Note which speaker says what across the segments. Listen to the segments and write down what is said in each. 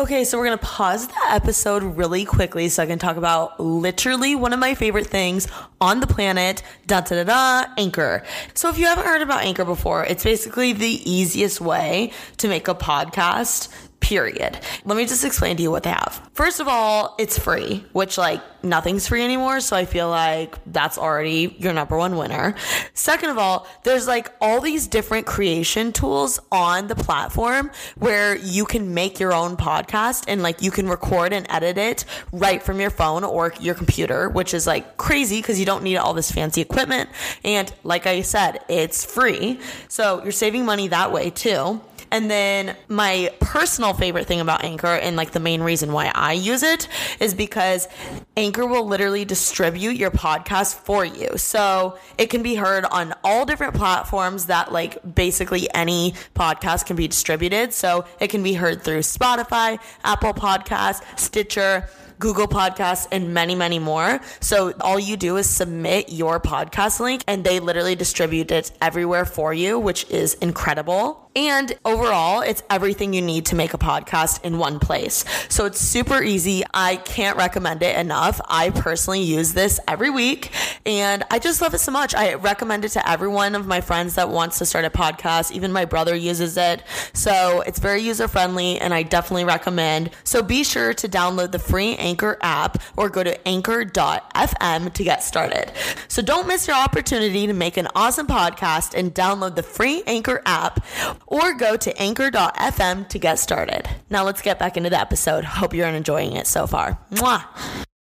Speaker 1: Okay, so we're gonna pause the episode really quickly so I can talk about literally one of my favorite things on the planet, da da da da, Anchor. So if you haven't heard about Anchor before, it's basically the easiest way to make a podcast period. Let me just explain to you what they have. First of all, it's free, which like nothing's free anymore. So I feel like that's already your number one winner. Second of all, there's like all these different creation tools on the platform where you can make your own podcast and like you can record and edit it right from your phone or your computer, which is like crazy because you don't need all this fancy equipment. And like I said, it's free. So you're saving money that way too. And then my personal favorite thing about Anchor and like the main reason why I use it is because Anchor will literally distribute your podcast for you. So it can be heard on all different platforms that like basically any podcast can be distributed. So it can be heard through Spotify, Apple Podcasts, Stitcher, Google Podcasts, and many, many more. So all you do is submit your podcast link and they literally distribute it everywhere for you, which is incredible. And overall, it's everything you need to make a podcast in one place. So it's super easy. I can't recommend it enough. I personally use this every week and I just love it so much. I recommend it to every one of my friends that wants to start a podcast. Even my brother uses it. So it's very user friendly and I definitely recommend. So be sure to download the free Anchor app or go to anchor.fm to get started. So don't miss your opportunity to make an awesome podcast and download the free Anchor app or go to anchor.fm to get started. Now let's get back into the episode. Hope you're enjoying it so far. Mwah.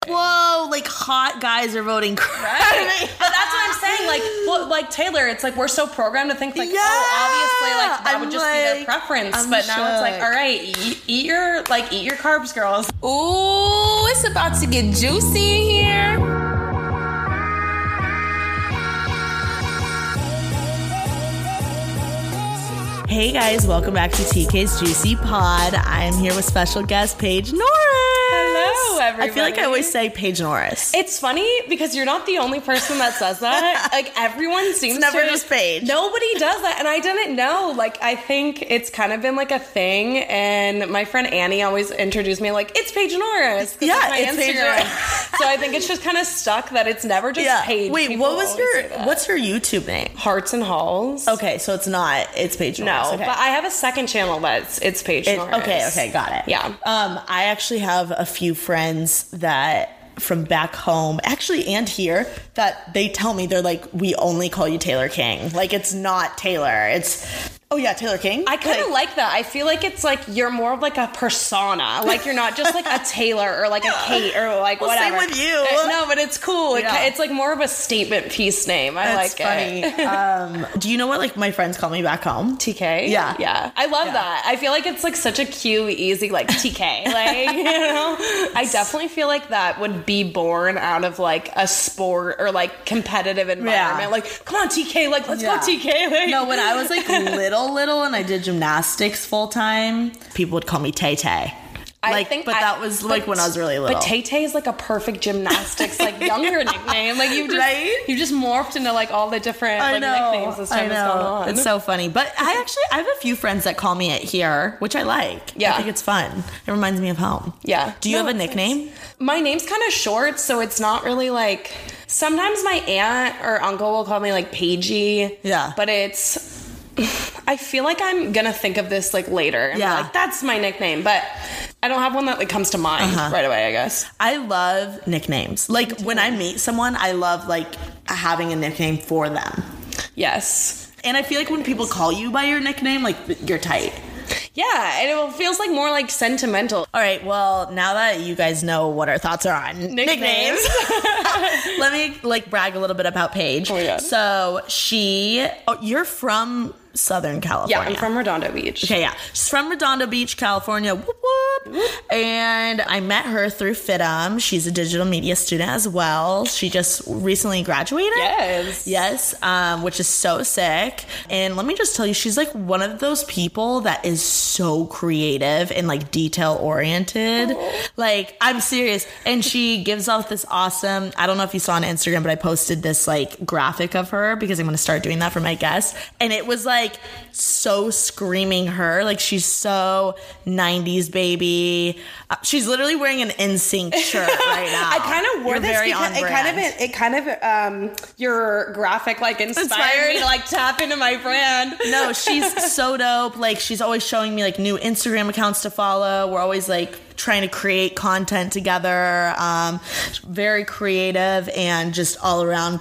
Speaker 1: Whoa, like hot guys are voting
Speaker 2: Right. But that's what I'm saying. Like, well, like Taylor, it's like we're so programmed to think like, oh,
Speaker 1: Yeah.
Speaker 2: oh, obviously, like that
Speaker 1: I'm
Speaker 2: would just be their preference.
Speaker 1: I'm
Speaker 2: but now it's like, all right, eat, eat your like eat your carbs, girls.
Speaker 3: Ooh, it's about to get juicy in here.
Speaker 1: Hey guys, welcome back to TK's Juicy Pod. I'm here with special guest Paige Norris.
Speaker 2: Hello,
Speaker 1: I feel like I always say Paige Norris.
Speaker 2: It's funny because you're not the only person that says that. like everyone seems
Speaker 1: never
Speaker 2: to.
Speaker 1: just Paige.
Speaker 2: Nobody does that, and I didn't know. Like I think it's kind of been like a thing, and my friend Annie always introduced me like it's Paige Norris.
Speaker 1: Yeah,
Speaker 2: my
Speaker 1: it's Paige
Speaker 2: Instagram.
Speaker 1: Norris.
Speaker 2: so I think it's just kind of stuck that it's never just
Speaker 1: yeah.
Speaker 2: Paige.
Speaker 1: Wait,
Speaker 2: People
Speaker 1: what was your what's your YouTube name?
Speaker 2: Hearts and Halls?
Speaker 1: Okay, so it's not it's Paige Norris.
Speaker 2: No,
Speaker 1: okay.
Speaker 2: but I have a second channel that's it's Paige
Speaker 1: It-
Speaker 2: Norris.
Speaker 1: okay, okay, got it.
Speaker 2: Yeah.
Speaker 1: Um, I actually have a few friends that from back home, actually, and here, that they tell me they're like, we only call you Taylor King. Like it's not Taylor. It's oh yeah, Taylor King.
Speaker 2: I kind of
Speaker 1: Like,
Speaker 2: like that. I feel like it's like you're more of like a persona. Like you're not just like a Taylor or like a Kate or like
Speaker 1: Well, same
Speaker 2: whatever.
Speaker 1: with you.
Speaker 2: Uh, No, but it's cool.
Speaker 1: Yeah.
Speaker 2: ki- It's like more of a statement piece name. I
Speaker 1: That's
Speaker 2: like
Speaker 1: funny.
Speaker 2: it.
Speaker 1: um, do you know what like my friends call me back home?
Speaker 2: TK.
Speaker 1: Yeah.
Speaker 2: yeah. I love
Speaker 1: Yeah.
Speaker 2: that. I feel like it's like such a cute, easy like TK. like you know, I definitely feel like that would be born out of like a sport or like competitive environment. Like, come on, TK. Like, let's
Speaker 1: Yeah.
Speaker 2: go, TK. Like,
Speaker 1: No, when I was like little, little, and I did gymnastics full time, people would call me Tay Tay.
Speaker 2: I
Speaker 1: Like,
Speaker 2: think
Speaker 1: but
Speaker 2: I-
Speaker 1: that was like
Speaker 2: but-
Speaker 1: when I was really little.
Speaker 2: But Tay Tay is like a perfect gymnastics, like younger nickname. Like you just
Speaker 1: Right?
Speaker 2: you just morphed into like all the different
Speaker 1: I
Speaker 2: like, nicknames as
Speaker 1: I
Speaker 2: time gone
Speaker 1: know. It's so funny. But I actually I have a few friends that call me it here, which I like.
Speaker 2: Yeah.
Speaker 1: I think it's fun. It reminds me of home.
Speaker 2: yeah.
Speaker 1: Do you
Speaker 2: No,
Speaker 1: have a nickname?
Speaker 2: My name's kind of short, so it's not really like. Sometimes my aunt or uncle will call me like Paigey.
Speaker 1: Yeah.
Speaker 2: But it's. I feel like I'm gonna think of this like later. And
Speaker 1: Yeah.
Speaker 2: Like that's my nickname, but I don't have one that like comes to mind
Speaker 1: Uh-huh.
Speaker 2: right away. I guess.
Speaker 1: I love nicknames. Like when I meet someone, I love like having a nickname for them.
Speaker 2: Yes.
Speaker 1: And I feel like when people call you by your nickname, like you're tight.
Speaker 2: Yeah, and it feels like more like sentimental.
Speaker 1: All right, well, now that you guys know what our thoughts are on nicknames, let me like brag a little bit about Paige.
Speaker 2: Oh God.
Speaker 1: So she, oh, you're from Southern California.
Speaker 2: Yeah, I'm from Redondo Beach.
Speaker 1: Okay, yeah. She's from Redondo Beach, California. Whoop, whoop. And I met her through FIDM. She's a digital media student as well. She just recently graduated.
Speaker 2: Yes.
Speaker 1: Yes, um, which is so sick. And let me just tell you, she's like one of those people that is so creative and like detail oriented. Like, I'm serious. And she gives off this awesome, I don't know if you saw on Instagram, but I posted this like graphic of her because I'm going to start doing that for my guests. And it was like so screaming her. Like, she's so 90s baby. Uh, she's literally wearing an NSYNC shirt right now.
Speaker 2: I kind of wore
Speaker 1: You're
Speaker 2: this because it kind of it kind of um your graphic like inspired,
Speaker 1: Inspired?
Speaker 2: me to like tap into my brand.
Speaker 1: no, she's so dope. Like she's always showing me like new Instagram accounts to follow. We're always like trying to create content together. Um, very creative and just all around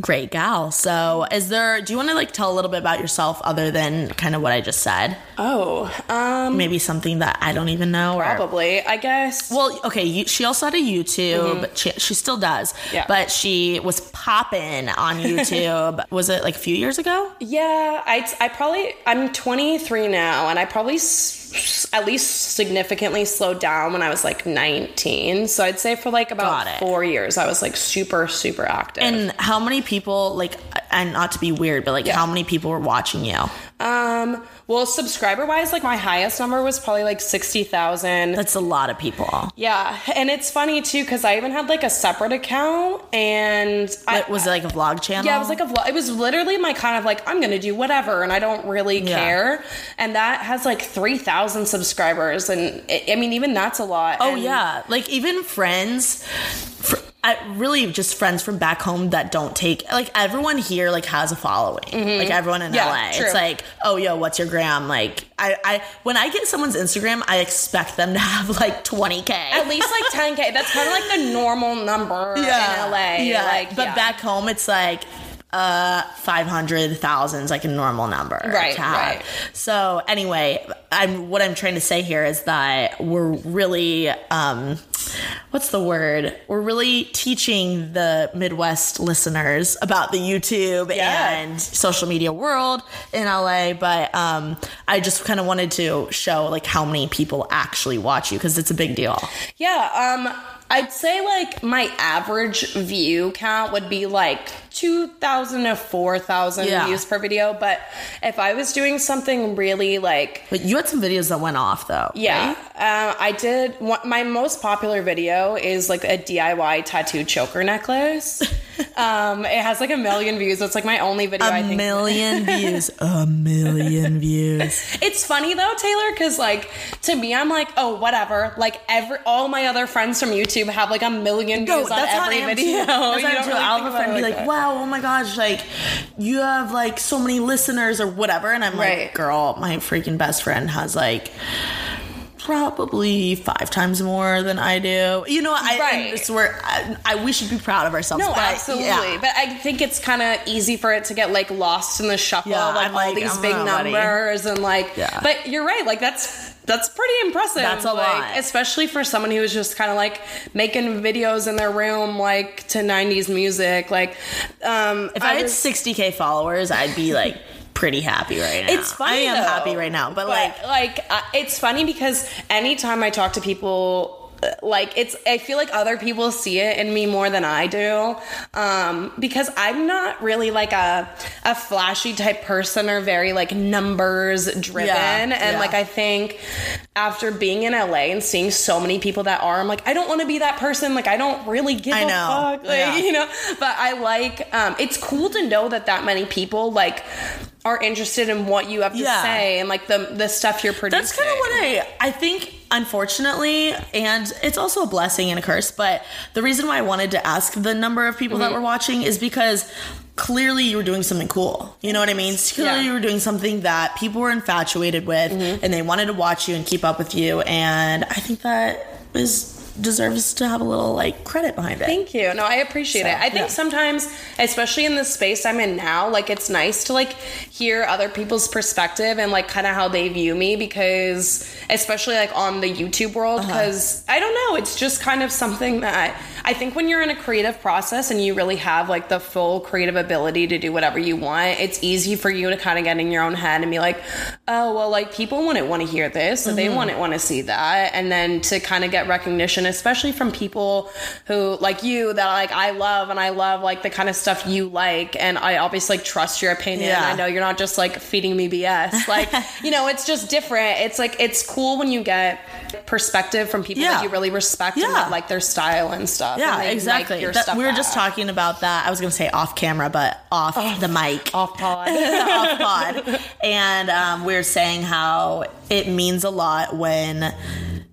Speaker 1: great gal. So, is there? Do you want to like tell a little bit about yourself other than kind of what I just said?
Speaker 2: Oh, um,
Speaker 1: Maybe something that I don't even know. or-
Speaker 2: probably. I guess.
Speaker 1: Well, okay. You, she also had a YouTube. She, she still does.
Speaker 2: Mm-hmm. Yeah.
Speaker 1: But she was popping on YouTube. was it like a few years ago?
Speaker 2: Yeah, I, I probably I'm 23 now, and I probably s- at least significantly slowed down when I was like 19. So I'd say for like about four years, I was like super super active.
Speaker 1: And how many people like? And not to be weird, but like,
Speaker 2: Yeah.
Speaker 1: how many people were watching you?
Speaker 2: um, well, subscriber wise, like my highest number was probably like 60,000.
Speaker 1: That's a lot of people.
Speaker 2: Yeah, and it's funny too because I even had like a separate account, and I
Speaker 1: was it like a vlog channel?
Speaker 2: Yeah, it was like a vlog. It was literally my kind of like I'm gonna do whatever, and I don't really
Speaker 1: Yeah.
Speaker 2: care. And that has like three thousand subscribers, and it, I mean even that's a lot.
Speaker 1: Oh
Speaker 2: And-
Speaker 1: yeah, like even friends. Fr- I really just friends from back home that don't take like everyone here like has a following like everyone in
Speaker 2: Mm-hmm. Yeah,
Speaker 1: LA
Speaker 2: true.
Speaker 1: it's like oh yo what's your gram like I I when I get someone's Instagram I expect them to have like 20k
Speaker 2: at least like 10k. That's kind of like the normal number yeah. in LA.
Speaker 1: yeah
Speaker 2: like,
Speaker 1: but
Speaker 2: yeah.
Speaker 1: back home it's like uh 500,000 is like a normal number
Speaker 2: Right, right.
Speaker 1: so anyway I'm what I'm trying to say here is that we're really um what's the word we're really teaching the Midwest listeners about the YouTube
Speaker 2: Yeah.
Speaker 1: and social media world in LA but um I just kind of wanted to show like how many people actually watch you because it's a big deal
Speaker 2: Yeah, um, I'd say like my average view count would be like 2,000 to 4,000
Speaker 1: Yeah.
Speaker 2: views per video. But if I was doing something really like
Speaker 1: but you had some videos that went off though
Speaker 2: Yeah,
Speaker 1: right?
Speaker 2: uh, I did. My most popular video is like a DIY tattoo choker necklace. um, it has like a million views. It's like my only video. I
Speaker 1: a
Speaker 2: think.
Speaker 1: million views a million views
Speaker 2: It's funny though, Taylor, because like to me, I'm like, oh, whatever. Like every all my other friends from YouTube have like a million views on every video.
Speaker 1: too. That's how
Speaker 2: You
Speaker 1: I am
Speaker 2: don't
Speaker 1: too.
Speaker 2: really
Speaker 1: I'll have a friend be like,
Speaker 2: that.
Speaker 1: "Wow, oh my gosh, like you have like so many listeners or whatever," and I'm
Speaker 2: Right.
Speaker 1: like, "Girl, my freaking best friend has like." Probably five times more than I do. You know, I,
Speaker 2: Right.
Speaker 1: where I, I we should be proud of ourselves.
Speaker 2: No,
Speaker 1: but,
Speaker 2: absolutely.
Speaker 1: yeah.
Speaker 2: But I think it's kind of easy for it to get like lost in the shuffle
Speaker 1: Yeah,
Speaker 2: of like all these
Speaker 1: I don't
Speaker 2: big numbers and like.
Speaker 1: Yeah.
Speaker 2: But you're right. Like that's that's pretty impressive.
Speaker 1: That's a
Speaker 2: like,
Speaker 1: lot.
Speaker 2: especially for someone who's just kind of like making videos in their room like to '90s music. Like, um,
Speaker 1: if I, had
Speaker 2: was-
Speaker 1: 60k followers, I'd be like pretty happy right now.
Speaker 2: It's funny.
Speaker 1: I am
Speaker 2: though.
Speaker 1: happy right now, but, like
Speaker 2: like uh, it's funny because anytime I talk to people, like it's I feel like other people see it in me more than I do, um, because I'm not really like a a flashy type person or very like numbers driven,
Speaker 1: Yeah,
Speaker 2: and
Speaker 1: yeah.
Speaker 2: like I think after being in LA and seeing so many people that are, I'm like I don't want to be that person. Like I don't really give
Speaker 1: I
Speaker 2: a
Speaker 1: know.
Speaker 2: fuck, like
Speaker 1: Yeah.
Speaker 2: you know. But I like um, it's cool to know that that many people like are interested in what you have to
Speaker 1: Yeah.
Speaker 2: say and like the the stuff you're producing.
Speaker 1: That's kind of what I I think unfortunately and it's also a blessing and a curse but the reason why I wanted to ask the number of people that
Speaker 2: Mm-hmm.
Speaker 1: were watching is because clearly you were doing something cool. You know what I mean? Clearly
Speaker 2: Yeah. Mm-hmm.
Speaker 1: you were doing something that people were infatuated with and they wanted to watch you and keep up with you and I think that is deserves to have a little like credit behind it.
Speaker 2: Thank you. No, I appreciate
Speaker 1: So,
Speaker 2: it. I think
Speaker 1: yeah.
Speaker 2: sometimes, especially in the space I'm in now, like it's nice to like hear other people's perspective and like kind of how they view me because especially like on the YouTube world
Speaker 1: Uh-huh.
Speaker 2: because I don't know, it's just kind of something that I think when you're in a creative process and you really have like the full creative ability to do whatever you want, it's easy for you to kind of get in your own head and be like, "Oh, well like people wouldn't want to hear this, so they
Speaker 1: Mm-hmm.
Speaker 2: wouldn't want to see that." And then to kind of get recognition especially from people who like you that like I love and I love like the kind of stuff you like and I obviously like trust your opinion.
Speaker 1: Yeah.
Speaker 2: I know you're not just like feeding me BS. Like, you know, it's just different. It's like it's cool when you get perspective from people
Speaker 1: Yeah.
Speaker 2: that you really respect and that like their style and stuff.
Speaker 1: Yeah,
Speaker 2: and they like
Speaker 1: exactly. That- we were just talking about that. I was going to say off camera, but off the mic.
Speaker 2: off pod.
Speaker 1: off pod. And um, we are saying how it means a lot when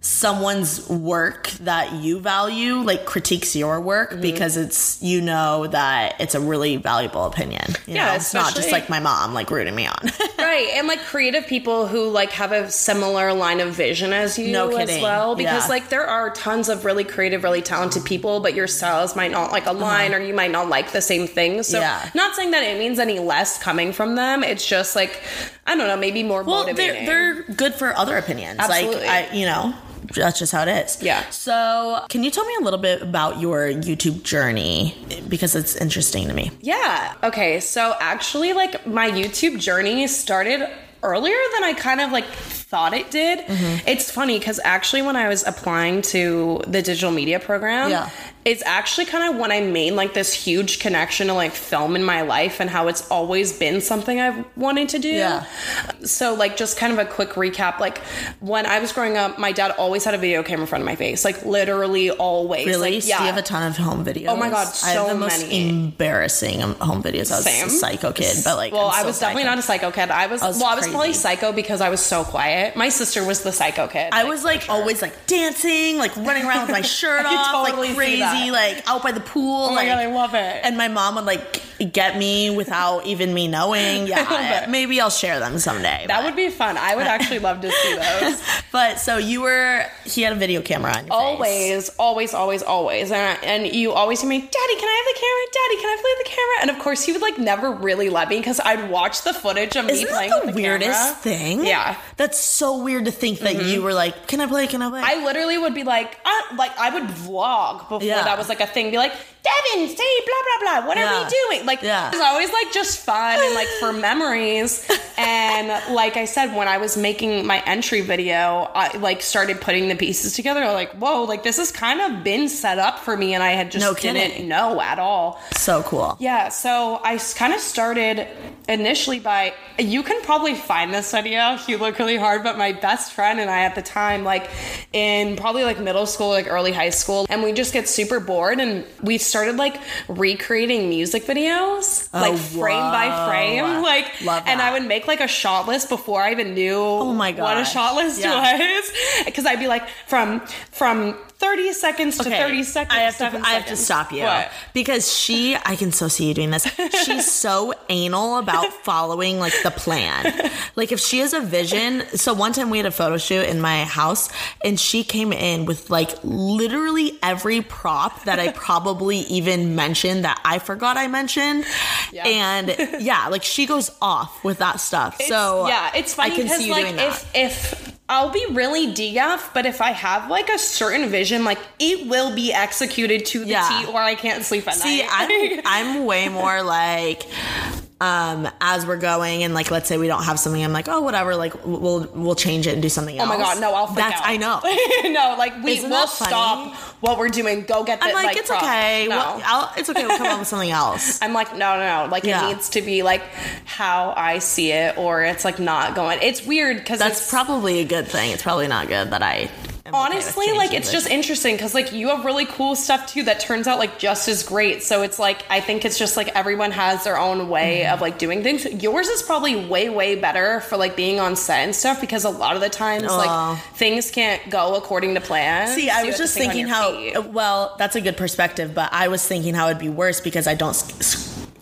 Speaker 1: someone's work that you value like critiques your work because it's you know that it's a really valuable opinion. You
Speaker 2: Yeah,
Speaker 1: know? it's not just like my mom like rooting me on.
Speaker 2: right and like creative people who like have a similar line of vision as you
Speaker 1: No
Speaker 2: as
Speaker 1: kidding.
Speaker 2: well because
Speaker 1: Yeah.
Speaker 2: like there are tons of really creative really talented people but your styles might not like align or you might not like the same things so
Speaker 1: Uh-huh. Yeah.
Speaker 2: not saying that it means any less coming from them it's just like i don't know maybe more
Speaker 1: well,
Speaker 2: motivating
Speaker 1: they're they're good for other opinions.
Speaker 2: Absolutely.
Speaker 1: Like I, you know, that's just how it is.
Speaker 2: Yeah.
Speaker 1: So, can you tell me a little bit about your YouTube journey because it's interesting to me.
Speaker 2: Yeah. Okay. So actually, like my YouTube journey started earlier than I kind of like thought it did.
Speaker 1: Mm-hmm.
Speaker 2: It's funny because actually, when I was applying to the digital media program,
Speaker 1: Yeah.
Speaker 2: It's actually kind of when I made like this huge connection to like film in my life and how it's always been something I've wanted to do.
Speaker 1: Yeah.
Speaker 2: So, like, just kind of a quick recap. Like, when I was growing up, my dad always had a video camera in front of my face. Like, literally always.
Speaker 1: Really?
Speaker 2: Like,
Speaker 1: So you have a ton of home videos.
Speaker 2: Oh my God,
Speaker 1: I have
Speaker 2: so
Speaker 1: the most
Speaker 2: many.
Speaker 1: embarrassing um, home videos. I was
Speaker 2: Same.
Speaker 1: a psycho kid, but like,
Speaker 2: well, I was definitely
Speaker 1: psycho.
Speaker 2: not a psycho kid. I was,
Speaker 1: I was
Speaker 2: well, I was probably psycho because I was so quiet. My sister was the psycho kid.
Speaker 1: I was like always like dancing, like running around with my shirt off,
Speaker 2: totally
Speaker 1: like
Speaker 2: see
Speaker 1: crazy, like out by the pool.
Speaker 2: oh my
Speaker 1: like,
Speaker 2: god, I love it.
Speaker 1: and my mom would like get me without even me knowing. Yeah, maybe I'll share them someday.
Speaker 2: that
Speaker 1: but-
Speaker 2: would be fun. I would actually love to see those.
Speaker 1: But so you were, he had a video camera on your face.
Speaker 2: always, always, always, always. And, and you always hear me, Daddy, can I have the camera? Daddy, can I play the camera? And of course, he would like never really let me because I'd watch the footage of me
Speaker 1: Isn't
Speaker 2: playing
Speaker 1: that the
Speaker 2: the
Speaker 1: weirdest
Speaker 2: camera.
Speaker 1: thing?
Speaker 2: Yeah.
Speaker 1: That's so weird to think that you were like, can I play? Can I play?
Speaker 2: I literally would be like, uh, like I would vlog before
Speaker 1: Yeah.
Speaker 2: That was like a thing. Be like, Devin, say blah blah blah. What are we doing? Like,
Speaker 1: Yeah.
Speaker 2: it was always like just fun and like for memories. and like I said, when I was making my entry video, I like started putting the pieces together. Like, whoa, like this has kind of been set up for me, and I had just
Speaker 1: No
Speaker 2: didn't know at all.
Speaker 1: so cool.
Speaker 2: Yeah, so I kind of started initially by you can probably find this video if you look really hard, but my best friend and I at the time, like in probably like middle school, like early high school, and we just get super bored and we started like recreating music videos, oh, like frame by frame. Like
Speaker 1: Love
Speaker 2: and I would make like a shot list before I even knew
Speaker 1: Oh my God.
Speaker 2: what a shot list
Speaker 1: Yeah.
Speaker 2: was. Because I'd be like from from 30 seconds to 30 seconds.
Speaker 1: I have to. I have to stop you
Speaker 2: What?
Speaker 1: because she. I can so see you doing this. She's so anal about following like the plan. Like if she has a vision. So one time we had a photo shoot in my house, and she came in with like literally every prop that I probably even mentioned that I forgot I mentioned,
Speaker 2: Yeah.
Speaker 1: and yeah, like she goes off with that stuff. so
Speaker 2: yeah, it's funny
Speaker 1: I can
Speaker 2: because
Speaker 1: see you
Speaker 2: like
Speaker 1: doing that.
Speaker 2: if if I'll be really DF, but if I have like a certain vision, like it will be executed to the
Speaker 1: Yeah.
Speaker 2: T, or I can't sleep at
Speaker 1: See,
Speaker 2: night.
Speaker 1: I'm I'm way more like um as we're going and like let's say we don't have something I'm like oh whatever like we'll we'll change it and do something else.
Speaker 2: Oh my god, no, I'll freak
Speaker 1: That's
Speaker 2: out.
Speaker 1: I know.
Speaker 2: no, like we
Speaker 1: Isn't
Speaker 2: will stop what we're doing. Go get the
Speaker 1: I'm like, it's
Speaker 2: prop."
Speaker 1: okay.
Speaker 2: No.
Speaker 1: Well, I'll, it's okay. We'll come up with something else.
Speaker 2: I'm like, no, no, no. Like
Speaker 1: Yeah.
Speaker 2: it needs to be like how I see it, or it's like not going. It's weird because
Speaker 1: That's probably a good thing. It's probably not good that I. am okay with
Speaker 2: honestly like it's just interesting because like you have really cool stuff too that turns out like just as great so it's like i think it's just like everyone has their own way
Speaker 1: Mm-hmm.
Speaker 2: of like doing things yours is probably way way better for like being on set and stuff because a lot of the times
Speaker 1: Oh.
Speaker 2: like things can't go according to plan
Speaker 1: See,
Speaker 2: so
Speaker 1: I was just thinking how
Speaker 2: feet.
Speaker 1: well that's a good perspective, but I was thinking how it'd be worse because I don't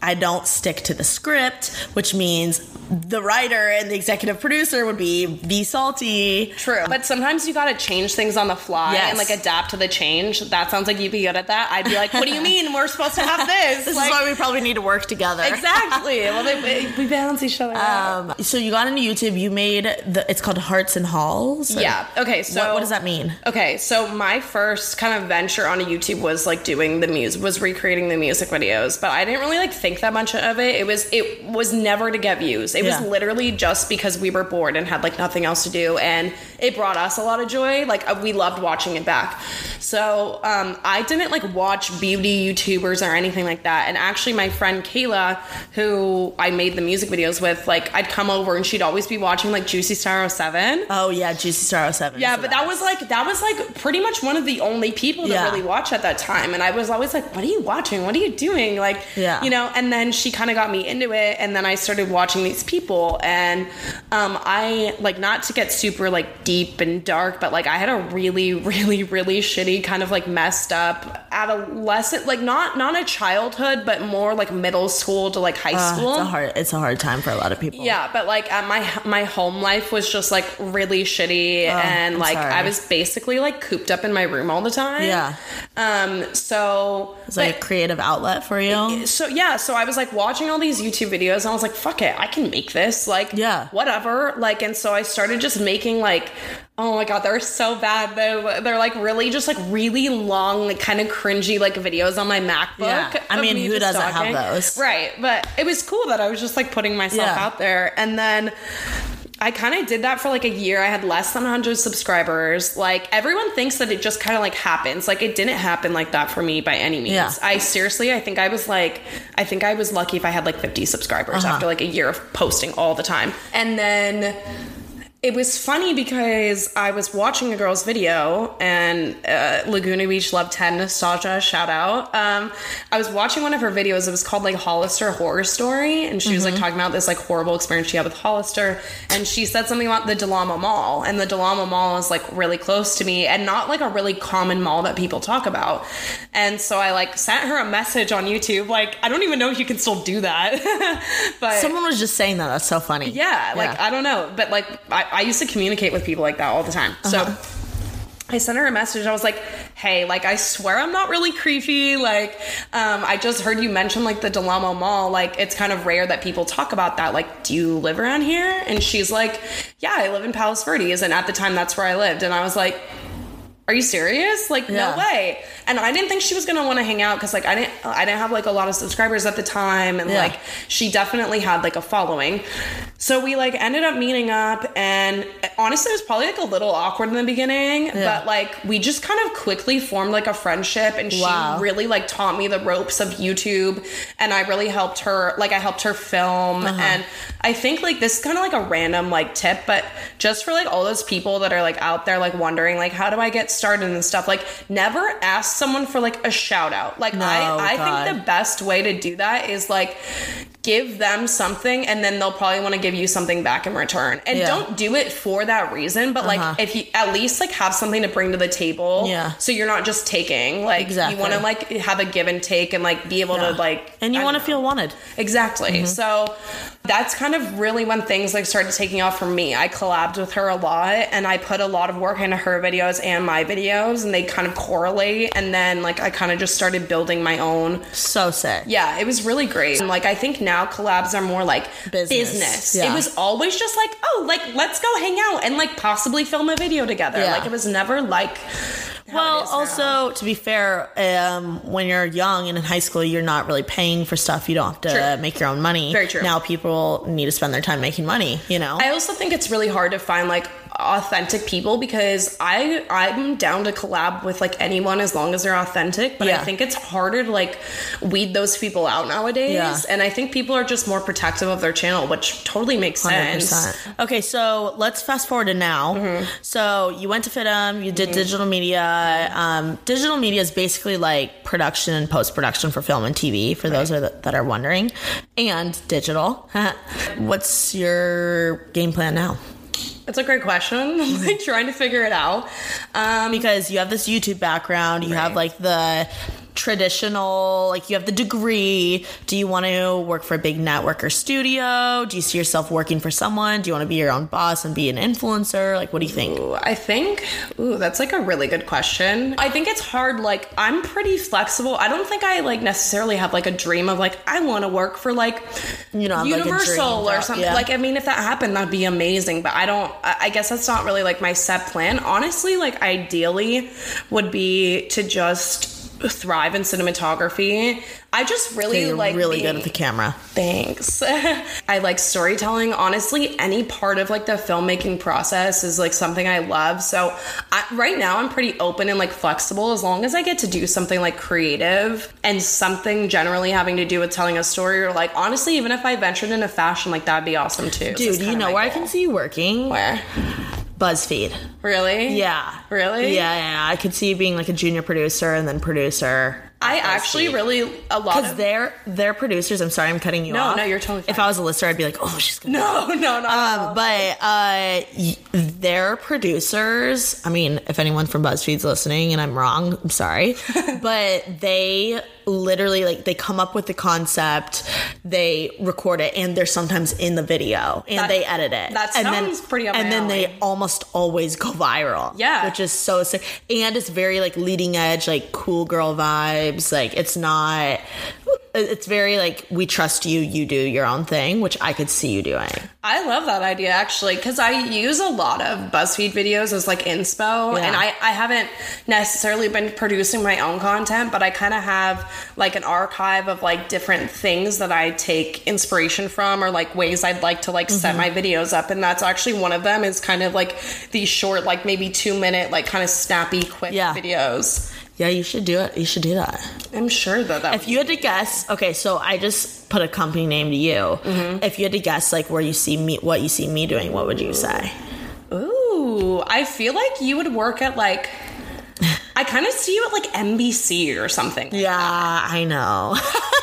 Speaker 1: I don't stick to the script, which means the writer and the executive producer would be be salty.
Speaker 2: True, but sometimes you gotta change things on the fly
Speaker 1: Yes.
Speaker 2: and like adapt to the change. That sounds like you'd be good at that. I'd be like, "What do you mean we're supposed to have this?"
Speaker 1: This
Speaker 2: Like-
Speaker 1: is why we probably need to work together.
Speaker 2: exactly. Well, they, we balance each other. out.
Speaker 1: Um, so you got into YouTube. You made the. It's called Hearts and Halls.
Speaker 2: Yeah. Okay. So
Speaker 1: what, what does that mean?
Speaker 2: Okay, so my first kind of venture on YouTube was like doing the music, was recreating the music videos, but I didn't really like think that much of it. It was it was never to get views. It
Speaker 1: Yeah.
Speaker 2: was literally just because we were bored and had like nothing else to do, and it brought us a lot of joy. Like uh, we loved watching it back. So um, I didn't like watch beauty YouTubers or anything like that. And actually, my friend Kayla, who I made the music videos with, like I'd come over and she'd always be watching like Juicy Star 07.
Speaker 1: Oh yeah, Juicy Star 07.
Speaker 2: Yeah, but that was like that was like pretty much one of the only people that
Speaker 1: Yeah.
Speaker 2: really watched at that time, and I was always like, "What are you watching? What are you doing?" Like,
Speaker 1: Yeah.
Speaker 2: you know. And then she kind of got me into it, and then I started watching these people, and um, I like not to get super like deep and dark, but like I had a really, really, really shitty kind of like messed up adolescent, like not not a childhood, but more like middle school to like high
Speaker 1: Uh,
Speaker 2: school.
Speaker 1: it's a hard it's a hard time for a lot of people.
Speaker 2: Yeah, but like uh, my my home life was just like really shitty, and
Speaker 1: I'm
Speaker 2: like
Speaker 1: sorry.
Speaker 2: I was basically like cooped up in my room all the time.
Speaker 1: Yeah.
Speaker 2: Um. So
Speaker 1: It's like a creative outlet for you.
Speaker 2: so yeah, so I was like watching all these YouTube videos, and I was like, "Fuck it, I can make this." Like,
Speaker 1: Yeah.
Speaker 2: whatever. Like, and so I started just making like, oh my god, they're so bad though. They're like really just like really long, like kind of cringy like videos on my MacBook.
Speaker 1: Yeah. I mean,
Speaker 2: me
Speaker 1: who doesn't have those?
Speaker 2: Right, but it was cool that I was just like putting myself
Speaker 1: Yeah.
Speaker 2: out there, and then. I kind of did that for like a year. I had less than 100 subscribers. Like everyone thinks that it just kind of like happens. Like it didn't happen like that for me by any means.
Speaker 1: Yeah.
Speaker 2: I seriously, I think I was like, I think I was lucky if I had like 50 subscribers
Speaker 1: Uh-huh.
Speaker 2: after like a year of posting all the time. And then it was funny because I was watching a girl's video and uh, Laguna Beach Love 10 Nostalgia shout out. Um, I was watching one of her videos. It was called like Hollister Horror Story, and she was like talking about this like horrible experience she had with Hollister. And she said something about the Del Amo Mall, and the Del Amo Mall is like really close to me and not like a really common mall that people talk about. And so I like sent her a message on YouTube. Like I don't even know if you can still do that, but
Speaker 1: Someone was just saying that. That's so funny.
Speaker 2: yeah, like I don't know, but like I, I used to communicate with people like that all the time.
Speaker 1: Uh-huh.
Speaker 2: So I sent her a message. I was like, "Hey, like I swear I'm not really creepy. Like, um, I just heard you mention like the Del Amo Mall. Like, it's kind of rare that people talk about that. Like, do you live around here?" And she's like, "Yeah, I live in Palos Verdes, and at the time that's where I lived." And I was like. Are you serious? Like
Speaker 1: Yeah.
Speaker 2: no way. And I didn't think she was gonna want to hang out because like I didn't I didn't have like a lot of subscribers at the time and
Speaker 1: Yeah.
Speaker 2: like she definitely had like a following. So we like ended up meeting up and honestly it was probably like a little awkward in the beginning, but like we just kind of quickly formed like a friendship and she
Speaker 1: Wow.
Speaker 2: really like taught me the ropes of YouTube and I really helped her like I helped her film
Speaker 1: Uh-huh.
Speaker 2: and I think like this is kind of like a random like tip, but just for like all those people that are like out there like wondering like how do I get started and stuff, like never ask someone for like a shout out. Like
Speaker 1: No,
Speaker 2: I I
Speaker 1: God.
Speaker 2: think the best way to do that is like give them something and then they'll probably want to give you something back in return. And
Speaker 1: Yeah.
Speaker 2: don't do it for that reason, but like
Speaker 1: Uh-huh.
Speaker 2: if you at least like have something to bring to the table.
Speaker 1: Yeah.
Speaker 2: So you're not just taking. Like
Speaker 1: Exactly.
Speaker 2: you want to like have a give and take and like be able
Speaker 1: Yeah.
Speaker 2: to like
Speaker 1: And you want to feel wanted.
Speaker 2: Exactly.
Speaker 1: Mm-hmm.
Speaker 2: So that's kind of really when things like started taking off for me. I collabed with her a lot and I put a lot of work into her videos and my videos and they kind of correlate and then like I kind of just started building my own.
Speaker 1: So sick.
Speaker 2: Yeah, it was really great. And like I think now collabs are more like
Speaker 1: Business.
Speaker 2: business.
Speaker 1: Yeah.
Speaker 2: It was always just like, oh, like let's go hang out and like possibly film a video together.
Speaker 1: Yeah.
Speaker 2: Like it was never like
Speaker 1: Well,
Speaker 2: is now.
Speaker 1: also to be fair, um, when you're young and in high school, you're not really paying for stuff. You don't have to
Speaker 2: True.
Speaker 1: make your own money.
Speaker 2: Very true.
Speaker 1: Now people need to spend their time making money. You know.
Speaker 2: I also think it's really hard to find like authentic people because I I'm down to collab with like anyone as long as they're authentic, but
Speaker 1: Yeah.
Speaker 2: I think it's harder to like weed those people out nowadays.
Speaker 1: Yeah.
Speaker 2: And I think people are just more protective of their channel, which totally makes sense.
Speaker 1: 100%. Okay, so let's fast forward to now.
Speaker 2: Mm-hmm.
Speaker 1: So you went to FIDM, you did digital media. Um, digital media is basically like production and post production for film and TV, for those are that are wondering, and digital. What's your game plan now?
Speaker 2: It's a great question. I'm like trying to figure it out. Um
Speaker 1: Because you have this YouTube background, you have like the traditional, like you have the degree. Do you want to work for a big network or studio? Do you see yourself working for someone? Do you want to be your own boss and be an influencer? Like, what do you think?
Speaker 2: I think, ooh, that's like a really good question. I think it's hard. Like, I'm pretty flexible. I don't think I like necessarily have like a dream of like, I want to work for like
Speaker 1: You know, like,
Speaker 2: Universal
Speaker 1: dream
Speaker 2: or something.
Speaker 1: Yeah.
Speaker 2: Like, I mean, if that happened, that'd be amazing. But I don't, I guess that's not really like my set plan. Honestly, like, ideally would be to just thrive in cinematography. I just really
Speaker 1: You're
Speaker 2: like
Speaker 1: really
Speaker 2: being-
Speaker 1: good at the camera.
Speaker 2: Thanks. I like storytelling. Honestly, any part of like the filmmaking process is like something I love. So I, right now, I'm pretty open and like flexible as long as I get to do something like creative and something generally having to do with telling a story. Or like honestly, even if I ventured into fashion, like that'd be awesome too.
Speaker 1: Dude, you know where I can see you working?
Speaker 2: Where?
Speaker 1: BuzzFeed.
Speaker 2: Really?
Speaker 1: Yeah.
Speaker 2: Really?
Speaker 1: Yeah, yeah. I could see you being like a junior producer and then producer.
Speaker 2: I actually really a lot
Speaker 1: Because
Speaker 2: of
Speaker 1: they're they're producers. I'm sorry, I'm cutting you
Speaker 2: No,
Speaker 1: off.
Speaker 2: no, no, you're totally
Speaker 1: If. I was a listener, I'd be like, oh, she's gonna.
Speaker 2: no, no, no.
Speaker 1: Um, but uh, their producers. I mean, if anyone from BuzzFeed's listening, and I'm wrong, I'm sorry, but they literally like they come up with the concept, they record it, and they're sometimes in the video, and
Speaker 2: That-
Speaker 1: they edit it.
Speaker 2: that
Speaker 1: and
Speaker 2: sounds pretty up
Speaker 1: And then they almost always go viral.
Speaker 2: Yeah.
Speaker 1: which is so sick, and it's very like leading edge, like cool girl vibes. Like it's not. It's very like we trust you. You do your own thing, which I could see you doing.
Speaker 2: I love that idea actually because I use a lot of BuzzFeed videos as like inspo,
Speaker 1: Yeah.
Speaker 2: and I, I haven't necessarily been producing my own content, but I kind of have like an archive of like different things that I take inspiration from or like ways I'd like to like set
Speaker 1: Mm-hmm.
Speaker 2: my videos up, and that's actually one of them is kind of like these short, like maybe two minute, like kind of snappy, quick
Speaker 1: Yeah.
Speaker 2: videos.
Speaker 1: Yeah, you should do it. You should do that.
Speaker 2: I'm sure that that
Speaker 1: If you had to guess, okay, so I just put a company name to you.
Speaker 2: Mm-hmm.
Speaker 1: If you had to guess, like where you see me, what you see me doing, what would you say?
Speaker 2: Ooh, I feel like you would work at like. I kind of see you at like NBC or something.
Speaker 1: Yeah, I know.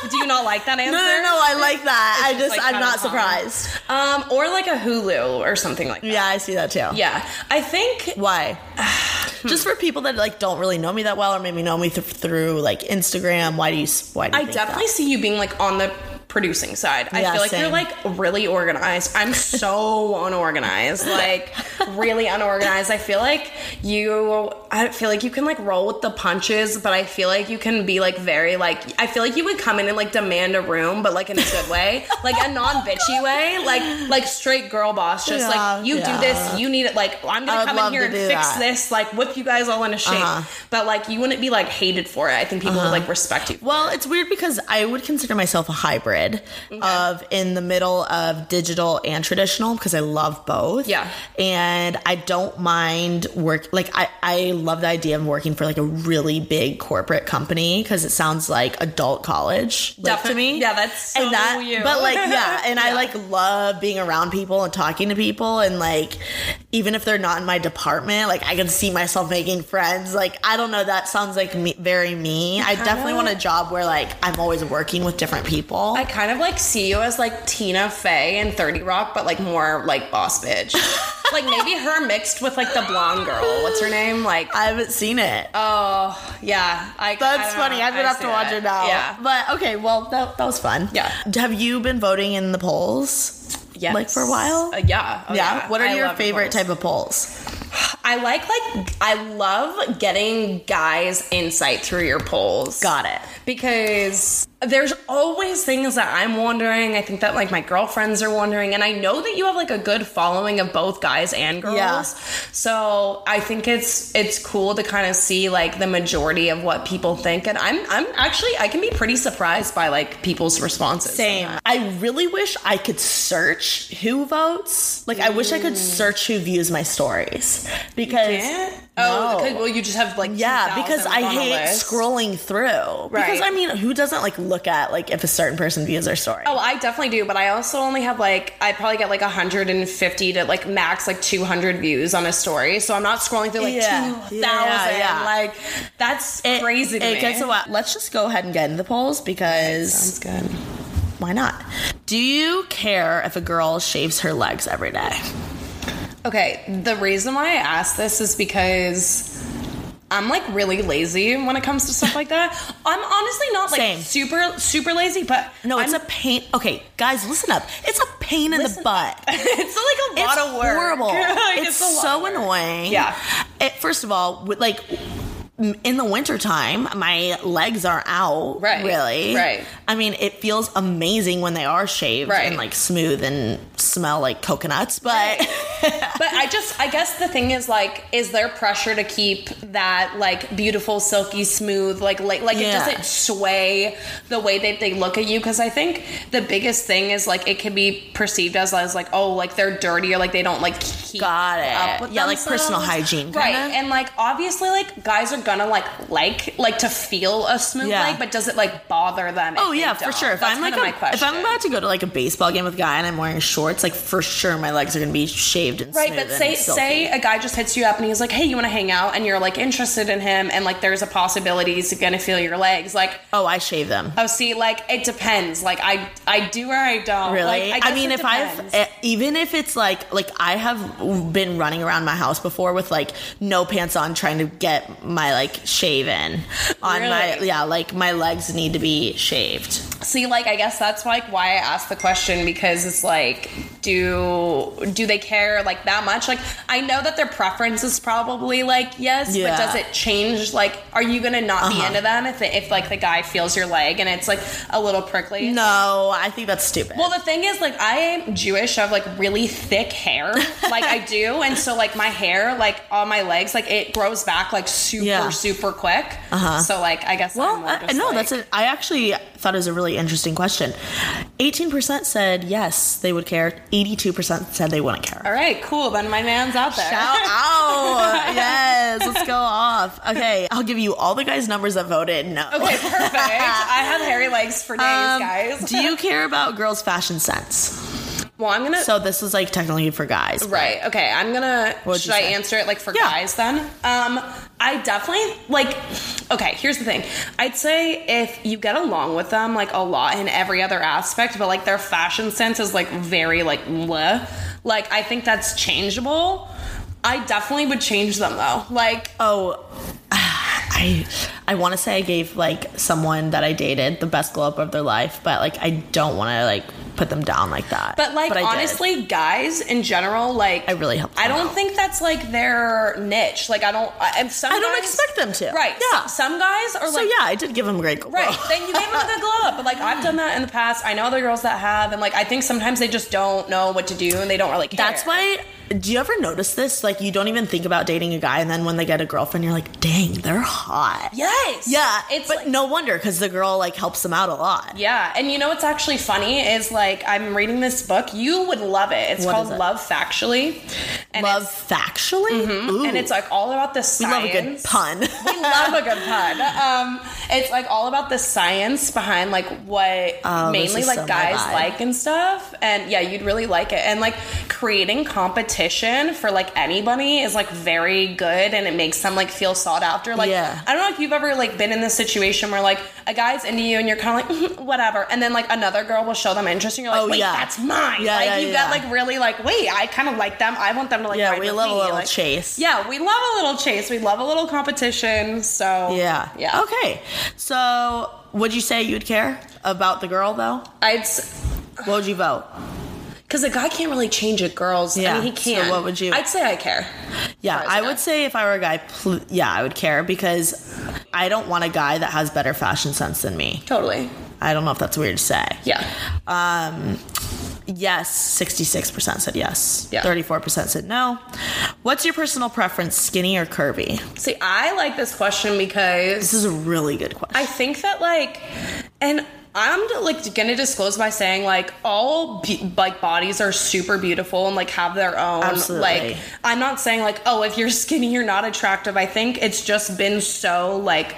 Speaker 2: Do you not like that answer?
Speaker 1: no, no, no, I like that. I just,
Speaker 2: just, like,
Speaker 1: I'm not surprised.
Speaker 2: Um, or like a Hulu or something like that.
Speaker 1: Yeah, I see that too.
Speaker 2: Yeah, I think
Speaker 1: Why? just for people that like don't really know me that well, or maybe know me th- through like Instagram. Why do you? Why do you
Speaker 2: I definitely
Speaker 1: that?
Speaker 2: see you being like on the producing side. I
Speaker 1: Yeah,
Speaker 2: feel like you're like really organized. I'm so unorganized, like really unorganized. I feel like you. I feel like you can like roll with the punches, but I feel like you can be like very like. I feel like you would come in and like demand a room, but like in a good way, like a non bitchy way, like like straight girl boss. Just
Speaker 1: Yeah,
Speaker 2: like you
Speaker 1: yeah.
Speaker 2: do this, you need it. Like I'm gonna come in here and fix
Speaker 1: that.
Speaker 2: this. Like whip you guys all into shape,
Speaker 1: Uh-huh.
Speaker 2: but like you wouldn't be like hated for it. I think people would like respect you.
Speaker 1: Well, it's weird because I would consider myself a hybrid of in the middle of digital and traditional because I love both.
Speaker 2: Yeah.
Speaker 1: And I don't mind work like I I love the idea of working for like a really big corporate company because it sounds like adult college like, to me.
Speaker 2: yeah, that's so
Speaker 1: and that,
Speaker 2: you.
Speaker 1: But like yeah, and I like love being around people and talking to people and like even if they're not in my department, like I can see myself making friends. Like I don't know, that sounds like me, very me. I definitely want a job where like I'm always working with different people.
Speaker 2: I kind of like see you as like Tina Fey and 30 Rock, but like more like boss bitch. like maybe her mixed with like the blonde girl. What's her name? Like,
Speaker 1: I haven't seen it.
Speaker 2: oh, yeah. I,
Speaker 1: That's
Speaker 2: I
Speaker 1: funny.
Speaker 2: know.
Speaker 1: I'm gonna
Speaker 2: I
Speaker 1: have to watch
Speaker 2: that.
Speaker 1: it now.
Speaker 2: Yeah.
Speaker 1: But okay, well that that was fun.
Speaker 2: Yeah.
Speaker 1: Have you been voting in the polls?
Speaker 2: Yes.
Speaker 1: Like for a while?
Speaker 2: Uh, yeah. Oh,
Speaker 1: yeah. What are
Speaker 2: I
Speaker 1: your favorite
Speaker 2: polls.
Speaker 1: type of polls?
Speaker 2: I like like I love getting guys' insight through your polls.
Speaker 1: Got it.
Speaker 2: Because there's always things that I'm wondering. I think that like my girlfriends are wondering, and I know that you have like a good following of both guys and girls.
Speaker 1: Yeah.
Speaker 2: So I think it's it's cool to kind of see like the majority of what people think, and I'm I'm actually I can be pretty surprised by like people's responses.
Speaker 1: Same. I really wish I could search who votes. Like I wish I could mm. search who views my stories because.
Speaker 2: Oh,
Speaker 1: No.
Speaker 2: well, you just have like
Speaker 1: yeah, because I hate scrolling through.
Speaker 2: Right.
Speaker 1: Because I mean, who doesn't like look at like if a certain person views their story?
Speaker 2: Oh, I definitely do, but I also only have like I probably get like 150 to like max like 200 views on a story, so I'm not scrolling through like
Speaker 1: Yeah.
Speaker 2: 2,000.
Speaker 1: Yeah, yeah.
Speaker 2: Like that's
Speaker 1: It-
Speaker 2: crazy. To
Speaker 1: it
Speaker 2: me.
Speaker 1: gets a lot. Let's just go ahead and get into the polls because
Speaker 2: Sounds good.
Speaker 1: why not? Do you care if a girl shaves her legs every day?
Speaker 2: Okay, the reason why I asked this is because I'm like really lazy when it comes to stuff like that. I'm honestly not like
Speaker 1: Same.
Speaker 2: super super lazy, but
Speaker 1: No, it's
Speaker 2: I'm,
Speaker 1: a pain. Okay, guys, listen up. It's a pain in the butt.
Speaker 2: it's like a lot
Speaker 1: it's
Speaker 2: of work.
Speaker 1: horrible.
Speaker 2: Like,
Speaker 1: it's
Speaker 2: lot
Speaker 1: so annoying.
Speaker 2: Yeah.
Speaker 1: It, first of all, with like in the wintertime, my legs are out.
Speaker 2: Right,
Speaker 1: Really.
Speaker 2: right.
Speaker 1: I mean, it feels amazing when they are shaved
Speaker 2: Right.
Speaker 1: and like smooth and smell like coconuts, but
Speaker 2: But I just, I guess the thing is like, is there pressure to keep that like beautiful, silky, smooth, like like like
Speaker 1: Yeah.
Speaker 2: it doesn't sway the way that they look at you? Because I think the biggest thing is like it can be perceived as as like oh like they're dirty or like they don't like keep
Speaker 1: Got it.
Speaker 2: up with
Speaker 1: Yeah, like personal hygiene,
Speaker 2: right?
Speaker 1: kinda.
Speaker 2: And like obviously like guys are gonna like like like to feel a smooth
Speaker 1: Yeah.
Speaker 2: leg, but does it like bother them? if
Speaker 1: Oh yeah, for sure. If
Speaker 2: That's
Speaker 1: I'm like a,
Speaker 2: my
Speaker 1: if I'm about to go to like a baseball game with a guy and I'm wearing shorts, like for sure my legs are gonna be shaved and
Speaker 2: Right, but say say a guy just hits you up and he's like, "Hey, you want to hang out?" and you're like interested in him, and like there's a possibility he's gonna feel your legs. Like,
Speaker 1: oh, I shave them.
Speaker 2: oh, see, like it depends. Like I I do or I don't.
Speaker 1: Really?
Speaker 2: Like,
Speaker 1: I,
Speaker 2: guess
Speaker 1: mean, if I've eh, even if it's like like I have been running around my house before with like no pants on, trying to get my like shaven on my yeah, like my legs need to be shaved.
Speaker 2: see, like I guess that's like why I asked the question because it's like, do do they care like that much? Like I know that their preference is probably like yes,
Speaker 1: Yeah.
Speaker 2: but does it change? Like, are you gonna not be
Speaker 1: Uh-huh.
Speaker 2: into them if if like the guy feels your leg and it's like a little prickly?
Speaker 1: No, I think that's stupid.
Speaker 2: Well, the thing is, like, I am Jewish. I have like really thick hair, like I do, and so like my hair, like on my legs, like it grows back like super,
Speaker 1: Yeah.
Speaker 2: super quick.
Speaker 1: Uh-huh.
Speaker 2: So like, I guess.
Speaker 1: well,
Speaker 2: just,
Speaker 1: no,
Speaker 2: like-
Speaker 1: that's it. I actually thought it was a really interesting question. Eighteen percent said yes, they would care. Eighty-two percent said they wouldn't care.
Speaker 2: All right, cool. Then my man's out there.
Speaker 1: Shout out! yes, let's go off. Okay, I'll give you all the guys' numbers that voted no.
Speaker 2: Okay, perfect. I have hairy legs for days,
Speaker 1: Um,
Speaker 2: guys.
Speaker 1: do you care about girls' fashion sense?
Speaker 2: Well, I'm gonna.
Speaker 1: So this is like technically for guys.
Speaker 2: Right. Okay. I'm gonna. Should I
Speaker 1: say?
Speaker 2: answer it like for
Speaker 1: Yeah.
Speaker 2: guys then? Um, I definitely like. Okay. Here's the thing. I'd say if you get along with them like a lot in every other aspect, but like their fashion sense is like very like bleh, like I think that's changeable. I definitely would change them though. Like
Speaker 1: Oh, I I want to say I gave like someone that I dated the best glow up of their life, but like I don't want to like put them down like that.
Speaker 2: But like
Speaker 1: did.
Speaker 2: honestly, guys in general, like
Speaker 1: I really helped
Speaker 2: I don't
Speaker 1: out.
Speaker 2: think that's like their niche. Like I don't. I, and some
Speaker 1: I don't
Speaker 2: guys-
Speaker 1: expect them to.
Speaker 2: Right.
Speaker 1: Yeah.
Speaker 2: Some, some guys are
Speaker 1: so yeah, I did give them a great glow.
Speaker 2: Right. Then you gave them a good glow up. But like I've done that in the past. I know other girls that have, and like I think sometimes they just don't know what to do and they don't really care.
Speaker 1: That's why. Do you ever notice this? Like, you don't even think about dating a guy, and then when they get a girlfriend, you're like, "Dang, they're hot."
Speaker 2: Yes.
Speaker 1: Yeah,
Speaker 2: It's
Speaker 1: but
Speaker 2: like,
Speaker 1: no wonder because the girl like helps them out a lot.
Speaker 2: Yeah, and you know what's actually funny is like I'm reading this book. You would love it. It's
Speaker 1: What
Speaker 2: called
Speaker 1: it?
Speaker 2: Love Factually. And
Speaker 1: Love factually, Ooh.
Speaker 2: and it's like all about the
Speaker 1: we
Speaker 2: science.
Speaker 1: love a good pun.
Speaker 2: we love a good pun. Um, it's like all about the science behind like what
Speaker 1: Oh,
Speaker 2: mainly like
Speaker 1: so
Speaker 2: guys like and stuff. And yeah, you'd really like it. And like creating competition for like anybody is like very good, and it makes them like feel sought after. Like
Speaker 1: Yeah.
Speaker 2: I don't know if you've ever like been in this situation where like a guy's into you and you're kind of like mm-hmm, whatever, and then like another girl will show them interest, and you're like,
Speaker 1: Oh,
Speaker 2: wait,
Speaker 1: yeah.
Speaker 2: that's mine.
Speaker 1: Yeah,
Speaker 2: like
Speaker 1: yeah,
Speaker 2: you
Speaker 1: yeah.
Speaker 2: got like really like wait, I kind of like them. I want them to like
Speaker 1: yeah, we love a little
Speaker 2: Like,
Speaker 1: chase.
Speaker 2: yeah, we love a little chase. We love a little competition. So
Speaker 1: Yeah.
Speaker 2: yeah.
Speaker 1: Okay. So, would you say you'd care about the girl though?
Speaker 2: I'd
Speaker 1: What would you vote?
Speaker 2: Because a guy can't really change a girl's.
Speaker 1: Yeah,
Speaker 2: I mean, he can't.
Speaker 1: So what would you-
Speaker 2: I'd say I care.
Speaker 1: Yeah, I
Speaker 2: guy.
Speaker 1: would say if I were a guy, pl- yeah, I would care because I don't want a guy that has better fashion sense than me.
Speaker 2: Totally.
Speaker 1: I don't know if that's weird to say.
Speaker 2: Yeah.
Speaker 1: Um, yes, 66% said yes.
Speaker 2: Yeah.
Speaker 1: 34% said no. What's your personal preference, skinny or curvy?
Speaker 2: See, I like this question because
Speaker 1: This is a really good question.
Speaker 2: I think that like, and I'm like gonna disclose by saying like all be- like bodies are super beautiful and like have their own
Speaker 1: Absolutely.
Speaker 2: like. I'm not saying like oh if you're skinny you're not attractive. I think it's just been so like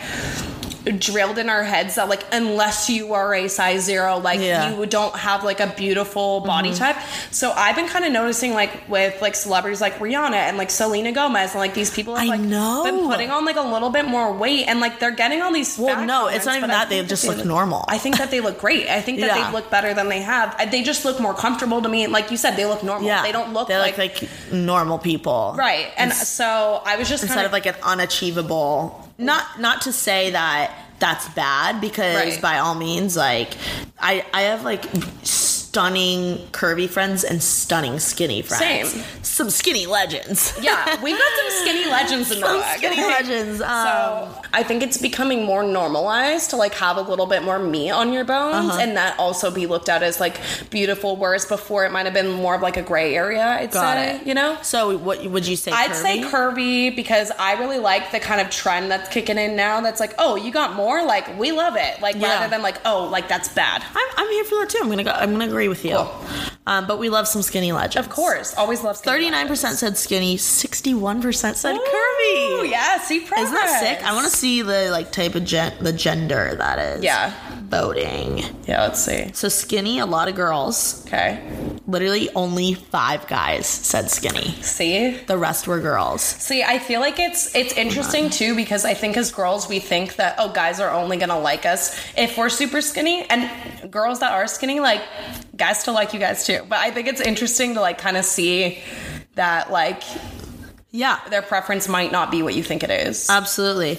Speaker 2: drilled in our heads that like unless you are a size zero like
Speaker 1: Yeah. Mm-hmm.
Speaker 2: you don't have like a beautiful body type so i've been kind of noticing like with like celebrities like rihanna and like selena gomez and like these people have
Speaker 1: I
Speaker 2: like
Speaker 1: know.
Speaker 2: been putting on like a little bit more weight and like they're getting all these
Speaker 1: Well, no, it's not even that. They just
Speaker 2: they
Speaker 1: look normal.
Speaker 2: i think that they look great i think that
Speaker 1: Yeah.
Speaker 2: they look better than they have Uh, they just look more comfortable to me like you said they look normal
Speaker 1: yeah.
Speaker 2: they don't look
Speaker 1: They
Speaker 2: like,
Speaker 1: look like normal people.
Speaker 2: right and so i was just
Speaker 1: Instead
Speaker 2: kind
Speaker 1: of like an unachievable. Not not to say that that's bad because
Speaker 2: Right.
Speaker 1: by all means like I I have like stunning curvy friends and stunning skinny friends.
Speaker 2: Same.
Speaker 1: Some skinny legends.
Speaker 2: Yeah, we've got some skinny legends in the
Speaker 1: Some
Speaker 2: book.
Speaker 1: skinny legends. Um,
Speaker 2: so I think it's becoming more normalized to like have a little bit more meat on your bones,
Speaker 1: Uh-huh.
Speaker 2: and that also be looked at as like beautiful. Whereas before it might have been more of like a gray area. I'd
Speaker 1: Got
Speaker 2: say,
Speaker 1: it.
Speaker 2: you know.
Speaker 1: so what would you say?
Speaker 2: I'd
Speaker 1: curvy?
Speaker 2: say curvy because I really like the kind of trend that's kicking in now. That's like, oh, you got more. Like we love it. Like
Speaker 1: Yeah.
Speaker 2: rather than like, oh, like that's bad.
Speaker 1: I'm, I'm here for that too. I'm gonna go. I'm gonna agree with you.
Speaker 2: Cool.
Speaker 1: Um, but we love some skinny legends.
Speaker 2: Of course, always love. skinny
Speaker 1: Thirty nine percent said skinny. Sixty one percent said
Speaker 2: Ooh,
Speaker 1: curvy.
Speaker 2: Yeah, see progress.
Speaker 1: Isn't that sick? I want to see the like type of gen- the gender that is.
Speaker 2: Yeah.
Speaker 1: Voting.
Speaker 2: Yeah, let's see.
Speaker 1: So skinny, a lot of girls.
Speaker 2: Okay.
Speaker 1: Literally only five guys said skinny.
Speaker 2: See.
Speaker 1: The rest were girls.
Speaker 2: See, I feel like it's it's interesting too because I think as girls we think that oh guys are only gonna like us if we're super skinny and girls that are skinny like guys still like you guys too. But I think it's interesting to like kind of see that like
Speaker 1: Yeah.
Speaker 2: their preference might not be what you think it is.
Speaker 1: Absolutely.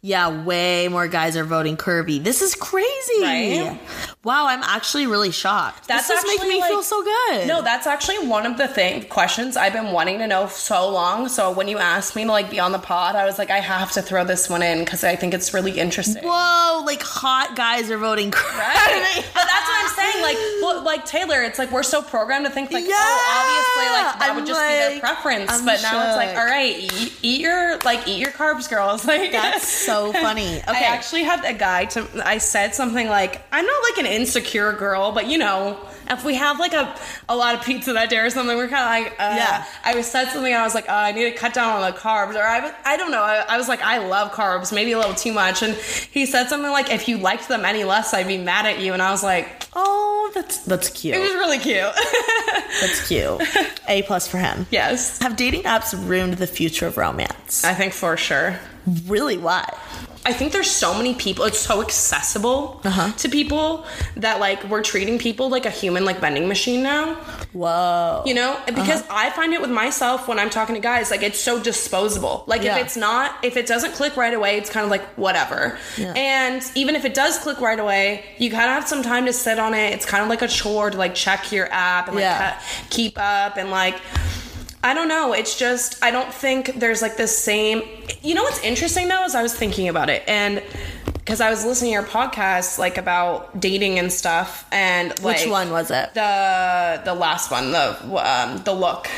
Speaker 1: Yeah, way more guys are voting curvy. This is crazy.
Speaker 2: Right?
Speaker 1: Wow, I'm actually really shocked.
Speaker 2: That's
Speaker 1: this is making
Speaker 2: actually,
Speaker 1: me feel so good.
Speaker 2: No, that's actually one of the thing questions I've been wanting to know so long. So when you asked me to like be on the pod, I was like, I have to throw this one in because I think it's really interesting.
Speaker 1: Whoa, like hot guys are voting curvy.
Speaker 2: Right. but that's what I'm saying. Like, well, like Taylor, it's like we're so programmed to think like,
Speaker 1: Yeah.
Speaker 2: oh, obviously, like that
Speaker 1: I'm
Speaker 2: would just be their preference.
Speaker 1: I'm
Speaker 2: but now it's like, all right, eat, eat your like eat your carbs, girls. Like
Speaker 1: That's so funny.
Speaker 2: I
Speaker 1: Okay.
Speaker 2: actually had a guy to. I said something like, I'm not like an insecure girl, but you know. If we have like a, a lot of pizza that day or something, we're kind of like, uh,
Speaker 1: Yeah.
Speaker 2: I was said something, I was like, oh, I need to cut down on the carbs, or I, was- I don't know. I, I was like, I love carbs, maybe a little too much, and he said something like, if you liked them any less, I'd be mad at you, and I was like,
Speaker 1: oh, that's that's cute.
Speaker 2: it was really cute.
Speaker 1: That's cute. A plus for him.
Speaker 2: yes,
Speaker 1: Have dating apps ruined the future of romance?
Speaker 2: I think for sure.
Speaker 1: Really? Why?
Speaker 2: I think there's so many people. It's so accessible
Speaker 1: Uh-huh.
Speaker 2: to people that like we're treating people like a human like vending machine now.
Speaker 1: Whoa.
Speaker 2: You know, because
Speaker 1: Uh-huh.
Speaker 2: I find it with myself when I'm talking to guys, like it's so disposable. Like
Speaker 1: Yeah.
Speaker 2: if it's not, if it doesn't click right away, it's kind of like whatever.
Speaker 1: Yeah.
Speaker 2: And even if it does click right away, you kind of have some time to sit on it. It's kind of like a chore to like check your app and like
Speaker 1: Yeah.
Speaker 2: ke- keep up and like. I don't know. It's just I don't think there's like the same. You know what's interesting though is I was thinking about it and because I was listening to your podcast like about dating and stuff and like
Speaker 1: Which one was it?
Speaker 2: the the last one the um, the look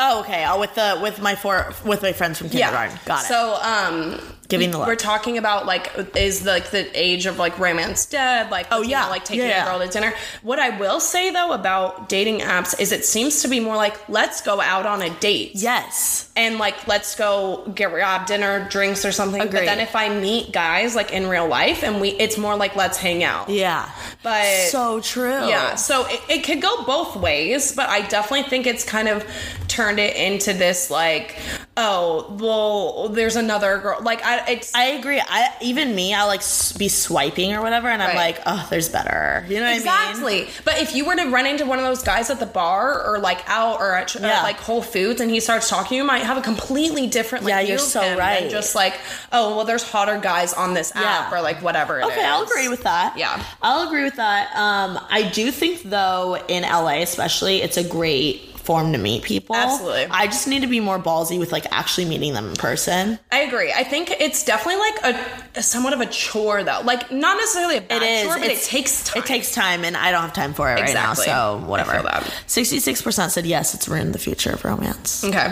Speaker 1: Oh, okay. Oh, with the with my four with my friends from kindergarten. Got it.
Speaker 2: so um
Speaker 1: Giving the look.
Speaker 2: we're talking about like is like the age of like romance dead like
Speaker 1: Oh, yeah.
Speaker 2: know, like taking
Speaker 1: Yeah.
Speaker 2: a girl to dinner what i will say though about dating apps is it seems to be more like let's go out on a date
Speaker 1: yes.
Speaker 2: and like let's go get grab dinner drinks or something but then if i meet guys like in real life and we it's more like let's hang out
Speaker 1: Yeah.
Speaker 2: But-
Speaker 1: so true.
Speaker 2: Yeah, so it, it could go both ways, but I definitely think it's kind of turned it into this like, oh, well, there's another girl. Like, I, it's
Speaker 1: I agree. I even me, I'll like be swiping or whatever, and I'm
Speaker 2: Right.
Speaker 1: like, oh, there's better. You know what I mean?
Speaker 2: exactly. But if you were to run into one of those guys at the bar or like out or at,
Speaker 1: Yeah.
Speaker 2: like Whole Foods and he starts talking, you might have a completely different. Like,
Speaker 1: Yeah, you're so right.
Speaker 2: Just like, oh, well, there's hotter guys on this app
Speaker 1: Yeah.
Speaker 2: or like whatever. it
Speaker 1: Okay, I'll agree with that.
Speaker 2: Yeah.
Speaker 1: I'll agree with that. Um, I do think though in LA especially, it's a great form to meet people.
Speaker 2: Absolutely.
Speaker 1: I just need to be more ballsy with like actually meeting them in person.
Speaker 2: I agree. I think it's definitely like a, a somewhat of a chore though. Like not necessarily a bad
Speaker 1: It is.
Speaker 2: chore, but it takes time.
Speaker 1: It takes time, and I don't have time for it
Speaker 2: Exactly.
Speaker 1: right now. So whatever.
Speaker 2: I feel that.
Speaker 1: Sixty-six percent said yes. It's ruined the future of romance.
Speaker 2: Okay.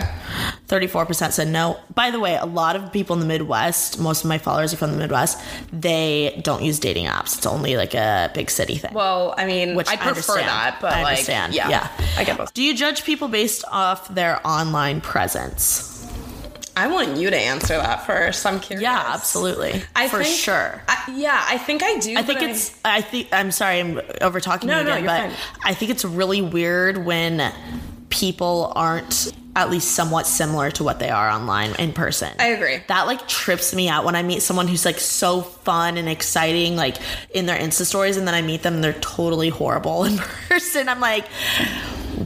Speaker 1: Thirty-four percent said no. By the way, a lot of people in the Midwest, most of my followers are from the Midwest. They don't use dating apps. It's only like a big city thing.
Speaker 2: Well, I mean,
Speaker 1: Which
Speaker 2: I
Speaker 1: I
Speaker 2: prefer
Speaker 1: understand.
Speaker 2: that, but
Speaker 1: I
Speaker 2: like,
Speaker 1: understand.
Speaker 2: yeah,
Speaker 1: Yeah.
Speaker 2: I get both.
Speaker 1: Do you judge people based off their online presence?
Speaker 2: I want you to answer that first. I'm curious.
Speaker 1: Yeah, absolutely.
Speaker 2: I
Speaker 1: for
Speaker 2: think-
Speaker 1: sure.
Speaker 2: I, yeah, I think I do.
Speaker 1: I think it's. I think. I'm sorry. I'm over talking
Speaker 2: No,
Speaker 1: you
Speaker 2: no,
Speaker 1: again,
Speaker 2: you're
Speaker 1: but
Speaker 2: fine.
Speaker 1: I think it's really weird when people aren't at least somewhat similar to what they are online in person.
Speaker 2: I agree.
Speaker 1: That like trips me out when I meet someone who's like so fun and exciting, like in their Insta stories, and then I meet them and they're totally horrible in person. I'm like,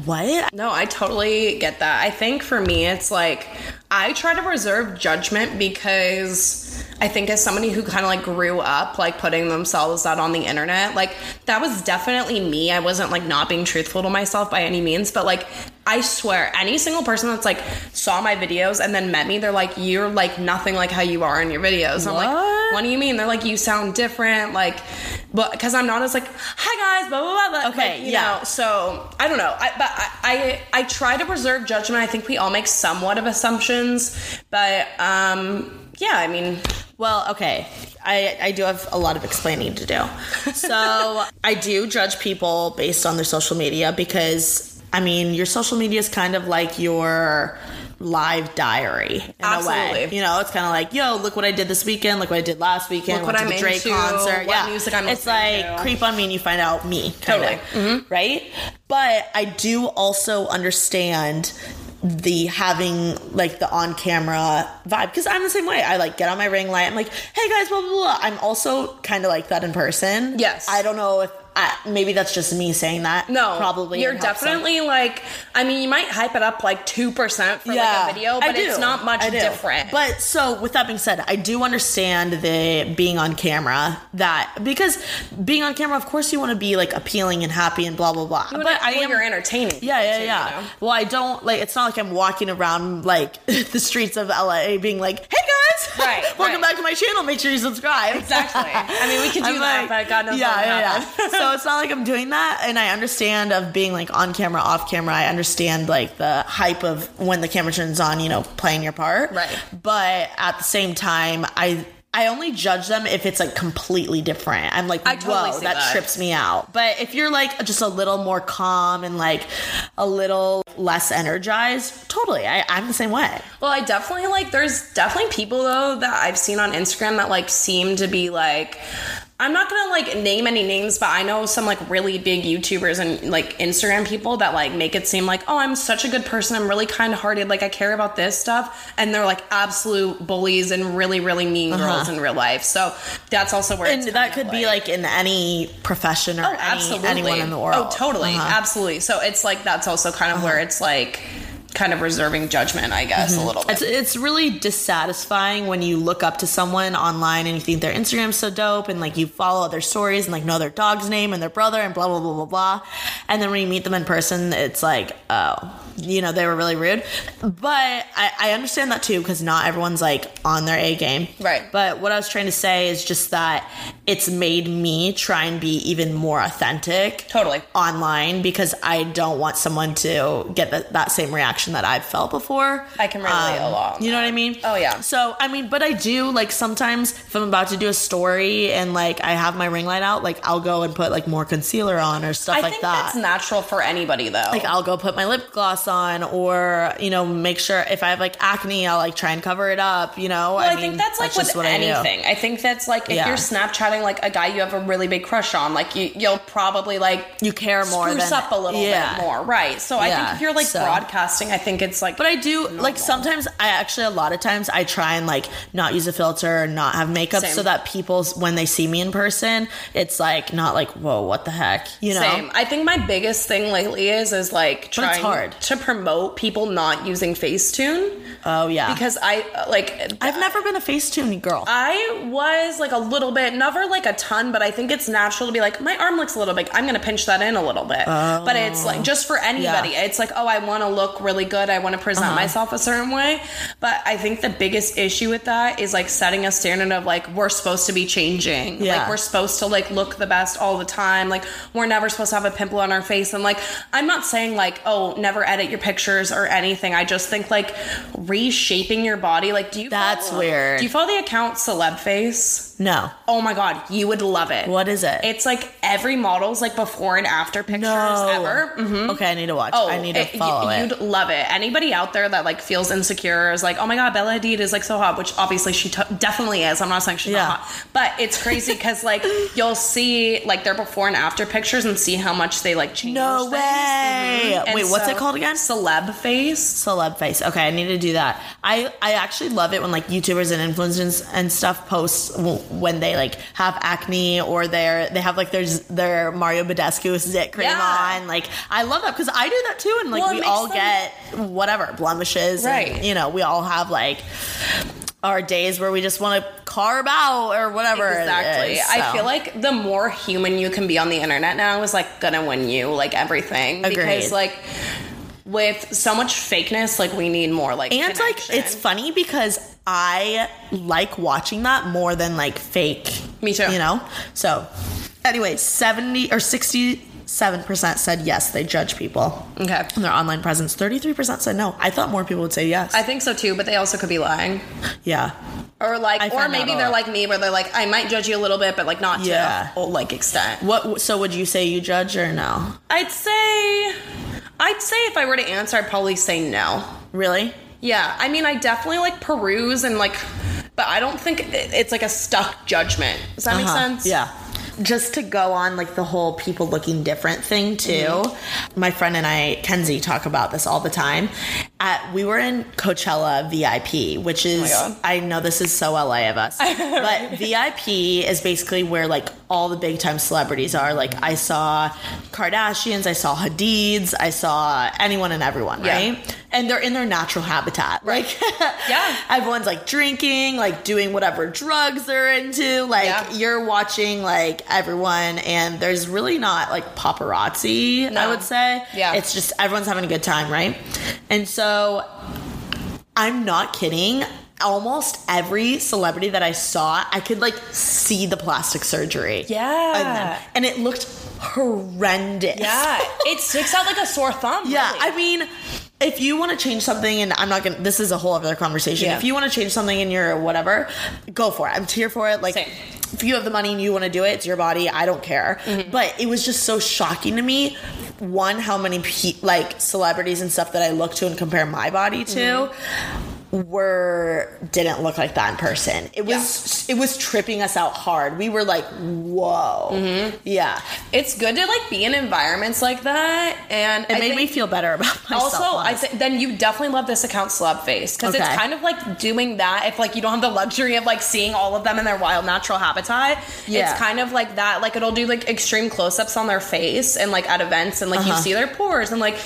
Speaker 1: what?
Speaker 2: No, I totally get that. I think for me, it's like I try to reserve judgment because I think as somebody who kind of like grew up like putting themselves out on the internet, like that was definitely me. I wasn't like not being truthful to myself by any means, but like I swear, any single person that's like saw my videos and then met me, they're like, "You're like nothing like how you are in your videos." I'm like,
Speaker 1: What?
Speaker 2: "What do you mean?" They're like, "You sound different." Like, but because I'm not as like, "Hi guys," blah blah blah. blah.
Speaker 1: Okay,
Speaker 2: like, you
Speaker 1: yeah.
Speaker 2: know, so I don't know. I, but I, I I try to preserve judgment. I think we all make somewhat of assumptions, but um, yeah. I mean,
Speaker 1: Well, okay. I, I do have a lot of explaining to do. So I do judge people based on their social media because, I mean, your social media is kind of like your live diary in a way.
Speaker 2: Absolutely.
Speaker 1: You know, it's kind of like, yo, look what I did this weekend, look what I did last weekend,
Speaker 2: Look what I'm
Speaker 1: Drake
Speaker 2: into,
Speaker 1: concert.
Speaker 2: what
Speaker 1: yeah,
Speaker 2: music I'm
Speaker 1: It's like
Speaker 2: to.
Speaker 1: creep on me and you find out me,
Speaker 2: Totally.
Speaker 1: of, right? But I do also understand the having like the on camera vibe because I'm the same way. I like get on my ring light. I'm like, hey guys, blah blah blah. I'm also kind of like that in person.
Speaker 2: Yes.
Speaker 1: I don't know if I, maybe that's just me saying that.
Speaker 2: No,
Speaker 1: probably
Speaker 2: You're
Speaker 1: it helps them.
Speaker 2: definitely like. I mean, you might hype it up like two percent for like a video, but it's not much different.
Speaker 1: But so with that being said, I do understand the being on camera that because being on camera, of course, you want to be like appealing and happy and blah blah blah.
Speaker 2: but
Speaker 1: but I am
Speaker 2: you're entertaining.
Speaker 1: Yeah, yeah,
Speaker 2: too,
Speaker 1: yeah.
Speaker 2: you know?
Speaker 1: Well, I don't like. It's not like I'm walking around like the streets of LA, being like, "Hey guys,
Speaker 2: Right,
Speaker 1: welcome
Speaker 2: right.
Speaker 1: back to my channel. Make sure you subscribe."
Speaker 2: Exactly. I mean, we can do
Speaker 1: I'm
Speaker 2: that,
Speaker 1: like-
Speaker 2: but God knows
Speaker 1: yeah, yeah, yeah. So it's not like I'm doing that, and I understand of being like on camera, off camera. I understand like the hype of when the camera turns on, you know, playing your part.
Speaker 2: Right.
Speaker 1: But at the same time, I. I only judge them if it's like completely different. I'm like,
Speaker 2: I totally
Speaker 1: whoa, that,
Speaker 2: that.
Speaker 1: trips me out. But if you're like just a little more calm and like a little less energized, totally. I, I'm the same way.
Speaker 2: Well, I definitely like. There's definitely people though that I've seen on Instagram that like seem to be like. I'm not gonna like name any names, but I know some like really big YouTubers and like Instagram people that like make it seem like, oh, I'm such a good person. I'm really kind hearted. Like I care about this stuff, and they're like absolute bullies and really, really mean girls in real life. So that's also where
Speaker 1: Uh-huh. And that could be like in any profession or
Speaker 2: Oh,
Speaker 1: any,
Speaker 2: absolutely.
Speaker 1: anyone in the world.
Speaker 2: Oh, totally,
Speaker 1: Uh-huh.
Speaker 2: absolutely. So it's like that's also kind of where it's like kind of reserving judgment, I guess, a mm-hmm. little bit.
Speaker 1: It's, it's really dissatisfying when you look up to someone online and you think their Instagram's so dope and like you follow their stories and like know their dog's name and their brother and blah blah blah blah blah. And then when you meet them in person, it's like, oh, you know, they were really rude. But I, I understand that too because not everyone's like on their A game.
Speaker 2: Right.
Speaker 1: But what I was trying to say is just that it's made me try and be even more authentic.
Speaker 2: Totally.
Speaker 1: Online because I don't want someone to get that that same reaction that I've felt before.
Speaker 2: I can relate a um, lot
Speaker 1: You know what I mean?
Speaker 2: Oh, yeah.
Speaker 1: So I mean, but I do like sometimes if I'm about to do a story and like I have my ring light out, like I'll go and put like more concealer on or stuff
Speaker 2: I
Speaker 1: like
Speaker 2: think
Speaker 1: that.
Speaker 2: that's natural for anybody though.
Speaker 1: like I'll go put my lip gloss on or you know make sure if I have like acne I'll like try and cover it up you know
Speaker 2: well, I,
Speaker 1: mean,
Speaker 2: think that's like
Speaker 1: just
Speaker 2: with
Speaker 1: what I
Speaker 2: anything. I, think that's like if
Speaker 1: Yeah.
Speaker 2: you're Snapchatting like a guy you have a really big crush on, like you, you'll probably like
Speaker 1: you care more
Speaker 2: spruce
Speaker 1: than
Speaker 2: up a little
Speaker 1: yeah.
Speaker 2: bit more, right? So I
Speaker 1: Yeah,
Speaker 2: think if you're like
Speaker 1: so-
Speaker 2: broadcasting, I think it's like.
Speaker 1: But I do like sometimes I actually a lot of times I try and like not use a filter and not have makeup
Speaker 2: Same.
Speaker 1: so that people when they see me in person it's like not like whoa what the heck you know
Speaker 2: Same. I think my biggest thing lately is is like
Speaker 1: it's
Speaker 2: trying
Speaker 1: hard.
Speaker 2: To promote people not using Facetune
Speaker 1: oh yeah
Speaker 2: because I like
Speaker 1: I've never been a Facetune girl
Speaker 2: I was like a little bit, never like a ton, but I think it's natural to be like, my arm looks a little big. I'm going to pinch that in a little bit. but it's like, just for anybody,
Speaker 1: Yeah.
Speaker 2: it's like, oh, I want to look really good. I want to present
Speaker 1: Uh-huh.
Speaker 2: myself a certain way. But I think the biggest issue with that is like setting a standard of like, we're supposed to be changing.
Speaker 1: Yeah.
Speaker 2: Like, we're supposed to like look the best all the time. Like, we're never supposed to have a pimple on our face. And like, I'm not saying like, oh, never edit your pictures or anything. I just think like reshaping your body. Like, do you
Speaker 1: That's
Speaker 2: follow-
Speaker 1: weird.
Speaker 2: Do you follow the account Celeb Face?
Speaker 1: no
Speaker 2: Oh my god, you would love it.
Speaker 1: what is it
Speaker 2: It's like every model's like before and after pictures
Speaker 1: no
Speaker 2: ever. Mhm.
Speaker 1: okay I need to watch
Speaker 2: Oh,
Speaker 1: I need to
Speaker 2: it-
Speaker 1: follow
Speaker 2: you,
Speaker 1: it
Speaker 2: You'd love it. Anybody out there that like feels insecure is like, oh my god, Bella Hadid is like so hot, which obviously she t- definitely is. I'm not saying she's
Speaker 1: Yeah.
Speaker 2: not hot, but it's crazy because like you'll see like their before and after pictures and see how much they like change.
Speaker 1: No
Speaker 2: things.
Speaker 1: way.
Speaker 2: Mhm. And
Speaker 1: Wait, what's it called again?
Speaker 2: Celeb face.
Speaker 1: celeb face. Okay, I need to do that. I I actually love it when like YouTubers and influencers and stuff post when they like have acne or they're they have like their their Mario Badescu zit cream
Speaker 2: Yeah.
Speaker 1: on. Like I love that because I do that too, and like
Speaker 2: Well,
Speaker 1: we all
Speaker 2: them-
Speaker 1: get whatever blemishes,
Speaker 2: Right.
Speaker 1: And, you know, we all have like our days where we just want to carb out or whatever.
Speaker 2: Exactly.
Speaker 1: is,
Speaker 2: I feel like the more human you can be on the internet now is like gonna win you like everything.
Speaker 1: Agreed.
Speaker 2: Because like with so much fakeness, like we need more like
Speaker 1: And like it's funny because I like watching that more than like fake.
Speaker 2: Me too.
Speaker 1: You know? So anyway, 70 or 67% said yes, they judge people
Speaker 2: okay.
Speaker 1: on their online presence. 33% said no. I thought more people would say yes.
Speaker 2: I think so too, but they also could be lying.
Speaker 1: yeah.
Speaker 2: Or like
Speaker 1: I
Speaker 2: or maybe they're
Speaker 1: lot.
Speaker 2: like me where they're like, I might judge you a little bit, but like not
Speaker 1: Yeah.
Speaker 2: to a like extent.
Speaker 1: What so would you say you judge or no?
Speaker 2: I'd say I'd say if I were to answer, I'd probably say no.
Speaker 1: Really?
Speaker 2: Yeah, I mean, I definitely like peruse and like, but I don't think it's like a stuck judgment. Does that make
Speaker 1: Uh-huh.
Speaker 2: sense?
Speaker 1: Yeah. Just to go on like the whole people looking different thing too.
Speaker 2: Mm-hmm.
Speaker 1: My friend and I, Kenzie, talk about this all the time. At, we were in Coachella VIP, which is
Speaker 2: oh
Speaker 1: I know this is so LA of us, but VIP is basically where like all the big time celebrities are. Like I saw Kardashians, I saw Hadids, I saw anyone and everyone,
Speaker 2: Yeah.
Speaker 1: right? And they're in their natural habitat. Like
Speaker 2: Yeah.
Speaker 1: everyone's like drinking, like doing whatever drugs they're into. Like
Speaker 2: Yeah.
Speaker 1: you're watching like everyone, and there's really not like paparazzi. I would say,
Speaker 2: Yeah.
Speaker 1: it's just everyone's having a good time, right? And so, I'm not kidding. Almost every celebrity that I saw, I could like see the plastic surgery.
Speaker 2: Yeah.
Speaker 1: and it looked horrendous.
Speaker 2: Yeah, it sticks out like a sore thumb.
Speaker 1: Yeah,
Speaker 2: really.
Speaker 1: I mean, if you want to change something, and I'm not gonna, this is a whole other conversation.
Speaker 2: Yeah.
Speaker 1: If you want to change something in your whatever, go for it. I'm here for it. Like,
Speaker 2: Same.
Speaker 1: if you have the money and you want to do it, it's your body. I don't care.
Speaker 2: Mm-hmm.
Speaker 1: But it was just so shocking to me. One, how many pe- like celebrities and stuff that I look to and compare my body to.
Speaker 2: Mm-hmm.
Speaker 1: Were didn't look like that in person. It was it was tripping us out hard. We were like, whoa,
Speaker 2: Mm-hmm.
Speaker 1: yeah.
Speaker 2: it's good to like be in environments like that, and
Speaker 1: It
Speaker 2: I
Speaker 1: made
Speaker 2: think-
Speaker 1: me feel better about myself.
Speaker 2: Also, I think then you definitely love this account Celeb Face because it's kind of like doing that if like you don't have the luxury of like seeing all of them in their wild natural habitat.
Speaker 1: Yeah.
Speaker 2: It's kind of like that. Like it'll do like extreme close ups on their face and like at events and like you
Speaker 1: Uh-huh.
Speaker 2: see their pores and like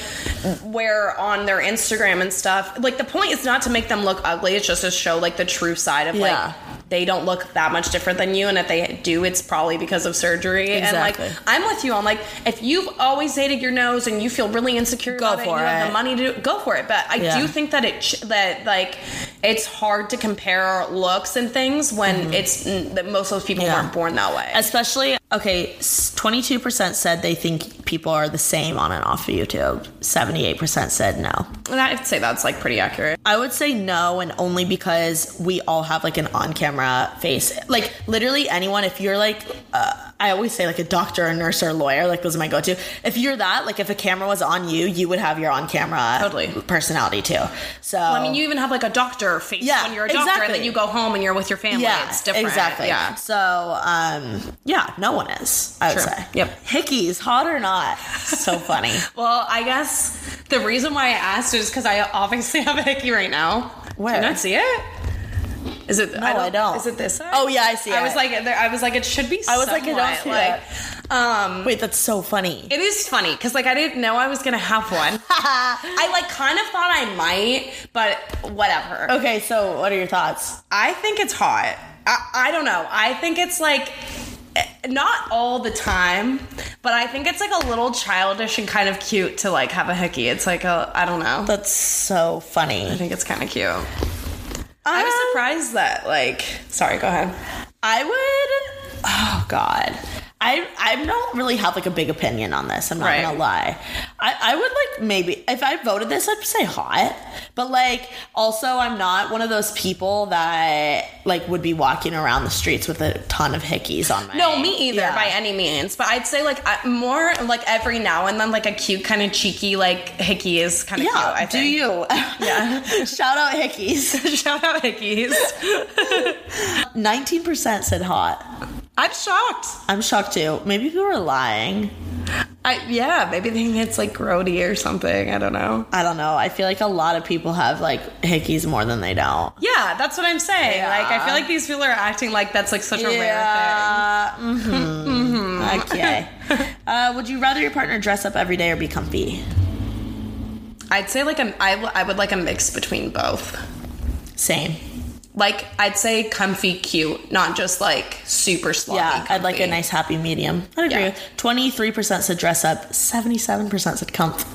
Speaker 2: where on their Instagram and stuff. Like the point is not to make them look ugly. It's just to show like the true side of
Speaker 1: Yeah.
Speaker 2: like they don't look that much different than you and if they do it's probably because of surgery
Speaker 1: Exactly.
Speaker 2: and like i'm with you on like if you've always hated your nose and you feel really insecure
Speaker 1: Go
Speaker 2: about it,
Speaker 1: for
Speaker 2: and you have
Speaker 1: it.
Speaker 2: the money to do, go for it but i
Speaker 1: Yeah.
Speaker 2: do think that it that like it's hard to compare looks and things when it's mm, that most of those people
Speaker 1: Mm-hmm. Yeah.
Speaker 2: weren't born that way
Speaker 1: Especially, okay, 22% said they think people are the same on and off of YouTube. 78% said no.
Speaker 2: and i'd say that's like pretty accurate
Speaker 1: I would say no, and only because we all have like an on camera face. Like, literally, anyone, if you're like, uh, I always say like a doctor, a nurse, or a lawyer, like those are my go to. If you're that, like if a camera was on you, you would have your on camera
Speaker 2: Totally.
Speaker 1: personality too. So,
Speaker 2: i mean you even have like a doctor face
Speaker 1: Yeah,
Speaker 2: when you're a doctor and then you go home and you're with your family
Speaker 1: yeah,
Speaker 2: it's different
Speaker 1: exactly.
Speaker 2: yeah
Speaker 1: So, um, yeah, no one is. I would
Speaker 2: True.
Speaker 1: say.
Speaker 2: Yep.
Speaker 1: Hickeys, hot or not? So funny.
Speaker 2: Well, I guess the reason why I asked is because I obviously have a hickey right now.
Speaker 1: Where?
Speaker 2: Do you not see it? Is it?
Speaker 1: No, I don't.
Speaker 2: Is it this side?
Speaker 1: Oh, yeah, I see
Speaker 2: I
Speaker 1: it.
Speaker 2: was like, there- I was like, it should be.
Speaker 1: I was like, I don't see
Speaker 2: like, um,
Speaker 1: Wait, that's so funny.
Speaker 2: it is funny because like I didn't know I was gonna have one. I like kind of thought I might, but whatever.
Speaker 1: Okay, so what are your thoughts?
Speaker 2: I think it's hot. I, I don't know. I think it's like not all the time, but I think it's like a little childish and kind of cute to like have a hickey. It's like a I don't know.
Speaker 1: That's so funny.
Speaker 2: I think it's kind of cute. I was
Speaker 1: Um,
Speaker 2: surprised that like. Sorry, go ahead.
Speaker 1: I would. Oh God. I I don't really have like a big opinion on this. I'm not
Speaker 2: Right.
Speaker 1: gonna lie. I I would like maybe if I voted this, I'd say hot. But like also, I'm not one of those people that like would be walking around the streets with a ton of hickeys on my.
Speaker 2: No, me either
Speaker 1: Yeah.
Speaker 2: by any means. But I'd say like more like every now and then, like a cute kind of cheeky like hickey is kind of
Speaker 1: Yeah,
Speaker 2: cute. I
Speaker 1: do you?
Speaker 2: Yeah.
Speaker 1: Shout out hickeys.
Speaker 2: Shout out hickeys.
Speaker 1: Nineteen percent said hot.
Speaker 2: I'm shocked.
Speaker 1: I'm shocked too. Maybe people are lying.
Speaker 2: I yeah, maybe they think it's like grody or something. I don't know.
Speaker 1: I don't know. I feel like a lot of people have like hickeys more than they don't.
Speaker 2: Yeah, that's what I'm saying.
Speaker 1: Yeah.
Speaker 2: Like I feel like these people are acting like that's like such a rare thing.
Speaker 1: Yeah. Mm-hmm. Okay. Uh, would you rather your partner dress up every day or be comfy?
Speaker 2: I'd say like a, I, w- I would like a mix between both.
Speaker 1: Same.
Speaker 2: Like I'd say comfy cute, not just like super sloppy.
Speaker 1: Yeah, I'd like a nice happy medium. I'd agree. Twenty three percent said dress up. Seventy seven percent said comf.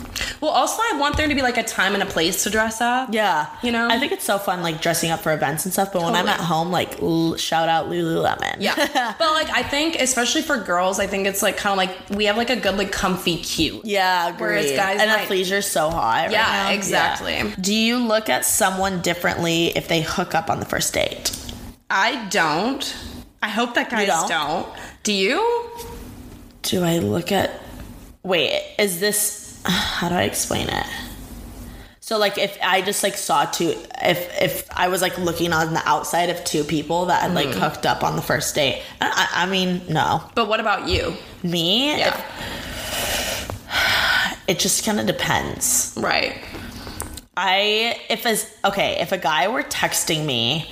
Speaker 2: Well, also I want there to be like a time and a place to dress up.
Speaker 1: Yeah,
Speaker 2: You know?
Speaker 1: I think it's so fun like dressing up for events and stuff. But when I'm at home, like l- shout out Lululemon.
Speaker 2: Yeah. but like I think especially for girls, I think it's like kind of like we have like a good like comfy cute.
Speaker 1: Yeah, agreed.
Speaker 2: Whereas guys
Speaker 1: and
Speaker 2: might-
Speaker 1: athleisure's so hot. right
Speaker 2: Yeah, exactly.
Speaker 1: Yeah. Do you look at someone differently if they hook up on the first date?
Speaker 2: I don't. I hope that guys
Speaker 1: don't?
Speaker 2: don't. Do you?
Speaker 1: Do I look at? Wait, is this? How do I explain it? So like if I just like saw two if if I was like looking on the outside of two people that had like
Speaker 2: Mm-hmm.
Speaker 1: hooked up on the first date, I, I I mean no,
Speaker 2: But what about you?
Speaker 1: me
Speaker 2: Yeah.
Speaker 1: it just kind of depends.
Speaker 2: Right.
Speaker 1: I if as okay, if a guy were texting me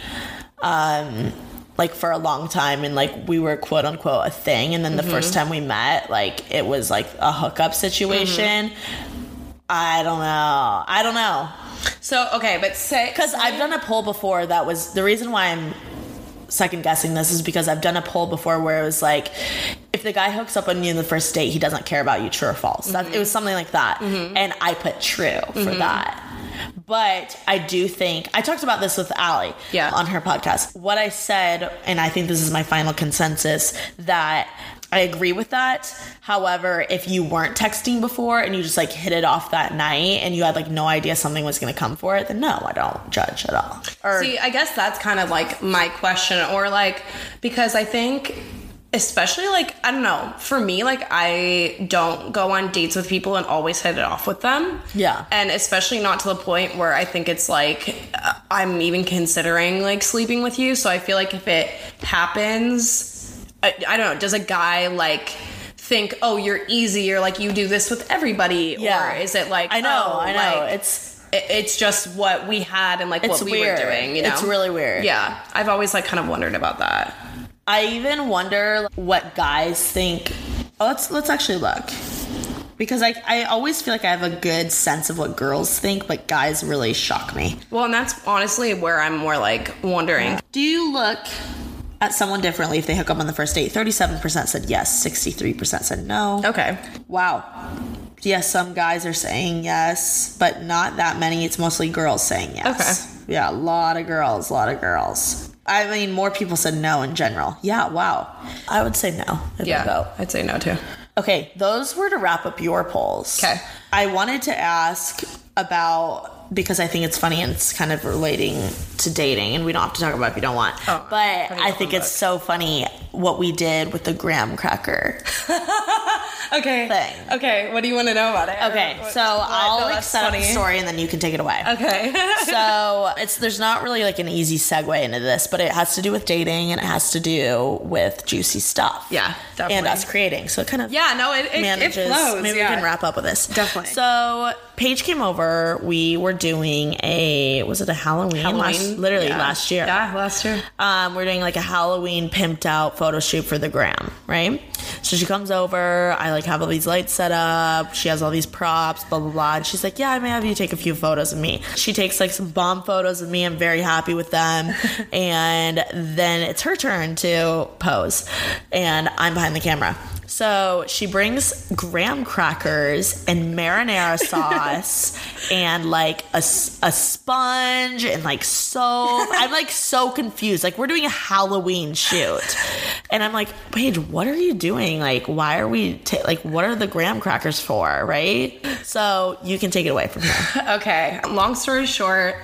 Speaker 1: um like for a long time and like we were quote unquote a thing and then the first mm-hmm. time we met like it was like a hookup situation. Mm-hmm. I don't know. I don't know.
Speaker 2: So okay, but say
Speaker 1: Cuz I've done a poll before that was the reason why I'm second guessing this is because I've done a poll before where it was like if the guy hooks up on you in the first date, he doesn't care about you, true or false. That, it mm-hmm. was something like that. And I put true for that. But I do think I talked about this with Allie
Speaker 2: Yeah.
Speaker 1: on her podcast. What I said, and I think this is my final consensus, that I agree with that. However, if you weren't texting before and you just like hit it off that night and you had like no idea something was going to come for it, then no, I don't judge at all. Or
Speaker 2: See, I guess that's kind of like my question, or like because I think, especially like I don't know, for me, like I don't go on dates with people and always hit it off with them.
Speaker 1: Yeah.
Speaker 2: and especially not to the point where I think it's like uh, I'm even considering like sleeping with you. So I feel like if it happens, I, I don't know. Does a guy like? Think, oh, you're easy, or like you do this with everybody,
Speaker 1: Yeah.
Speaker 2: or is it like
Speaker 1: I know,
Speaker 2: oh,
Speaker 1: I know.
Speaker 2: like,
Speaker 1: it's
Speaker 2: it's just what we had and like
Speaker 1: it's
Speaker 2: what we
Speaker 1: weird.
Speaker 2: were doing. You know,
Speaker 1: It's really weird.
Speaker 2: yeah. I've always like kind of wondered about that.
Speaker 1: I even wonder what guys think. Oh, let's let's actually look. Because I, I always feel like I have a good sense of what girls think, but guys really shock me.
Speaker 2: Well, and that's honestly where I'm more like wondering.
Speaker 1: Do you look at someone differently if they hook up on the first date? 37% said yes, 63% said no.
Speaker 2: Okay.
Speaker 1: Wow. Yes, some guys are saying yes, but not that many. It's mostly girls saying yes. Okay. Yeah, a lot of girls, a lot of girls. I mean, more people said no in general. Yeah, wow. I would say no if I
Speaker 2: Yeah. I'd say no too.
Speaker 1: Okay, those were to wrap up your polls.
Speaker 2: Okay.
Speaker 1: I wanted to ask about because I think it's funny and it's kind of relating to dating, and we don't have to talk about it if you don't want.
Speaker 2: Oh,
Speaker 1: but I think it's so funny what we did with the graham cracker
Speaker 2: Okay.
Speaker 1: thing.
Speaker 2: Okay. What do you want to know about it?
Speaker 1: Okay,
Speaker 2: What-
Speaker 1: so
Speaker 2: what-
Speaker 1: I'll
Speaker 2: no,
Speaker 1: like set up the story and then you can take it away.
Speaker 2: Okay.
Speaker 1: so it's there's not really like an easy segue into this, but it has to do with dating and it has to do with juicy stuff.
Speaker 2: Yeah, definitely.
Speaker 1: And us creating. So it kind of
Speaker 2: yeah. No. It it,
Speaker 1: manages.
Speaker 2: it flows.
Speaker 1: Maybe
Speaker 2: yeah.
Speaker 1: we can wrap up with this.
Speaker 2: Definitely.
Speaker 1: So Paige came over. We were doing a was it a Halloween? Last,
Speaker 2: Halloween.
Speaker 1: literally
Speaker 2: Yeah.
Speaker 1: last year.
Speaker 2: Yeah, last year.
Speaker 1: Um, we're doing like a Halloween pimped out photo shoot for the gram, right? So she comes over. I like have all these lights set up. She has all these props, blah blah blah. And she's like, "Yeah, I may have you take a few photos of me." She takes like some bomb photos of me. I'm very happy with them. and then it's her turn to pose, and I'm behind the camera. So she brings graham crackers and marinara sauce and like a, a sponge and like soap. I'm like so confused. Like we're doing a Halloween shoot. And I'm like, Paige, what are you doing? Like, why are we, ta- like, what are the graham crackers for? Right? So you can take it away from here.
Speaker 2: Okay. Long story short,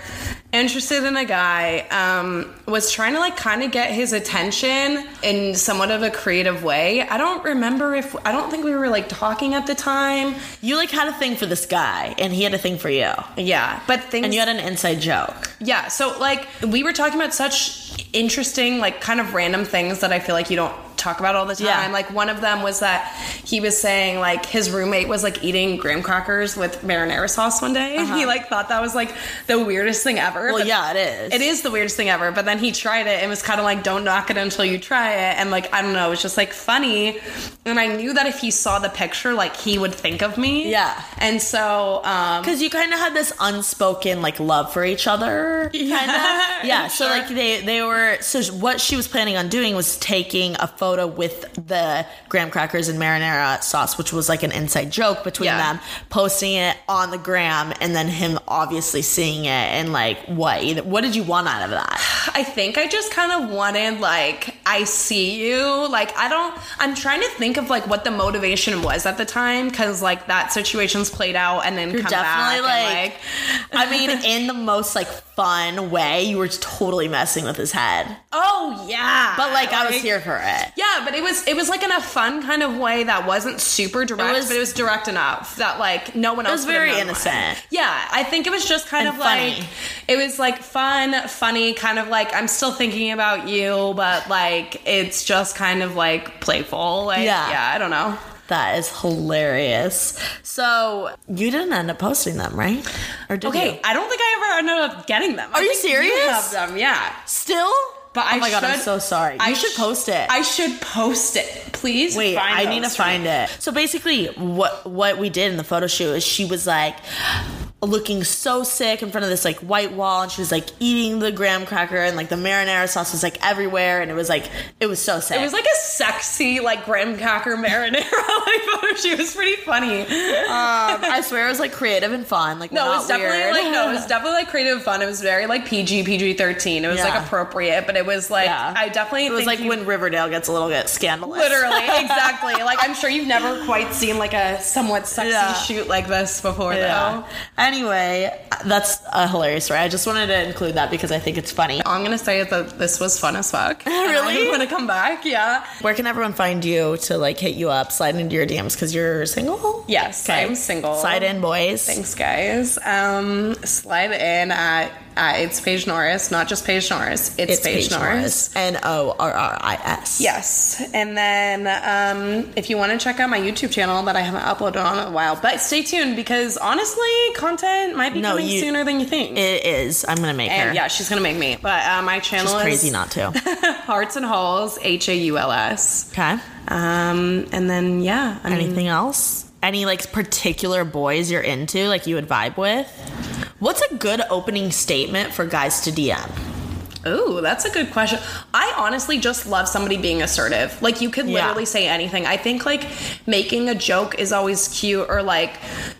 Speaker 2: interested in a guy, um, was trying to like kind of get his attention in somewhat of a creative way. I don't remember if I don't think we were like talking at the time.
Speaker 1: You like had a thing for this guy and he had a thing for you.
Speaker 2: Yeah, but things.
Speaker 1: And you had an inside joke.
Speaker 2: yeah, so like we were talking about such interesting, like kind of random things that I feel like you don't talk about all the time.
Speaker 1: Yeah.
Speaker 2: Like one of them was that he was saying like his roommate was like eating graham crackers with marinara sauce one day, and he like thought that was like the weirdest thing ever.
Speaker 1: Well, yeah, it is.
Speaker 2: It is the weirdest thing ever. But then he tried it and was kind of like, "Don't knock it until you try it." And like I don't know, it was just like funny. And I knew that if he saw the picture, like he would think of me.
Speaker 1: Yeah.
Speaker 2: And so, um,
Speaker 1: Because you kind of had this unspoken like love for each other, kind of.
Speaker 2: Yeah,
Speaker 1: Yeah. So
Speaker 2: sure.
Speaker 1: like they they were. So what she was planning on doing was taking a photo with the graham crackers and marinara sauce, which was like an inside joke between
Speaker 2: Yeah.
Speaker 1: them, posting it on the gram, and then him obviously seeing it and like what? Either, what did you want out of that?
Speaker 2: I think I just kind of wanted like I see you. Like I don't. I'm trying to think of like what the motivation was at the time because like that situation's played out and then
Speaker 1: You're
Speaker 2: come
Speaker 1: definitely
Speaker 2: back
Speaker 1: like,
Speaker 2: and,
Speaker 1: I mean, in the most like fun way, you were totally messing with his head.
Speaker 2: oh yeah,
Speaker 1: But like, I was here for it.
Speaker 2: Yeah, but it was it was like in a fun kind of way that wasn't super direct,
Speaker 1: was-
Speaker 2: but it was direct enough that like no one else.
Speaker 1: was very innocent.
Speaker 2: why. Yeah, I think it was just kind
Speaker 1: And
Speaker 2: of
Speaker 1: funny.
Speaker 2: like it was like fun, funny, kind of like I'm still thinking about you, but like it's just kind of like playful. Like
Speaker 1: Yeah.
Speaker 2: yeah, I don't know.
Speaker 1: That is hilarious. So you didn't end up posting them, right? Or did
Speaker 2: Okay,
Speaker 1: you?
Speaker 2: I don't think I ever ended up getting them.
Speaker 1: Are
Speaker 2: I
Speaker 1: you serious?
Speaker 2: have them, yeah.
Speaker 1: Still?
Speaker 2: But
Speaker 1: oh
Speaker 2: I
Speaker 1: my god, I'm so sorry.
Speaker 2: I
Speaker 1: should
Speaker 2: sh-
Speaker 1: post it.
Speaker 2: I should post it, please.
Speaker 1: Wait,
Speaker 2: find
Speaker 1: I need to
Speaker 2: for me.
Speaker 1: find it. So basically, what what we did in the photo shoot is she was like looking so sick in front of this like white wall, and she was like eating the graham cracker, and like the marinara sauce was like everywhere, and it was like it was so sick.
Speaker 2: It was like a sexy, like graham cracker marinara like photo shoot. It was pretty funny.
Speaker 1: um, I swear it was like creative and fun. Like
Speaker 2: No, it was definitely
Speaker 1: weird.
Speaker 2: like no, it was definitely like creative and fun. It was very like PG, PG thirteen. It was
Speaker 1: Yeah.
Speaker 2: like appropriate, but it was like
Speaker 1: Yeah.
Speaker 2: I definitely
Speaker 1: It was like
Speaker 2: you-
Speaker 1: when Riverdale gets a little bit scandalous.
Speaker 2: literally exactly. Like I'm sure you've never quite seen like a somewhat sexy
Speaker 1: Yeah.
Speaker 2: shoot like this before, though.
Speaker 1: Anyway, that's a hilarious story. I just wanted to include that because I think it's funny.
Speaker 2: I'm gonna say that this was fun as fuck.
Speaker 1: Really?
Speaker 2: I'm gonna come back. Yeah.
Speaker 1: Where can everyone find you to like hit you up, slide into your DMs because you're single?
Speaker 2: Yes,
Speaker 1: Okay.
Speaker 2: I'm single.
Speaker 1: Slide in, boys.
Speaker 2: Thanks, guys. Um, slide in at, at it's Paige Norris, not just Paige Norris. It's,
Speaker 1: It's
Speaker 2: Paige, Norris.
Speaker 1: N O R R I S.
Speaker 2: Yes, and then um, if you want to check out my YouTube channel that I haven't uploaded on in a while, but stay tuned because honestly, content might be
Speaker 1: No,
Speaker 2: coming
Speaker 1: you-
Speaker 2: sooner than you think.
Speaker 1: It is. I'm gonna make her.
Speaker 2: yeah, she's gonna make me. But uh, my channel
Speaker 1: She's
Speaker 2: is
Speaker 1: crazy not to.
Speaker 2: Hearts and Hauls, H A U L S.
Speaker 1: Okay.
Speaker 2: Um, and then yeah, I mean,
Speaker 1: Anything else? Any like particular boys you're into, like you would vibe with? What's a good opening statement for guys to DM?
Speaker 2: Ooh, that's a good question. I honestly just love somebody being assertive. Like you could
Speaker 1: Yeah.
Speaker 2: literally say anything. I think like making a joke is always cute or like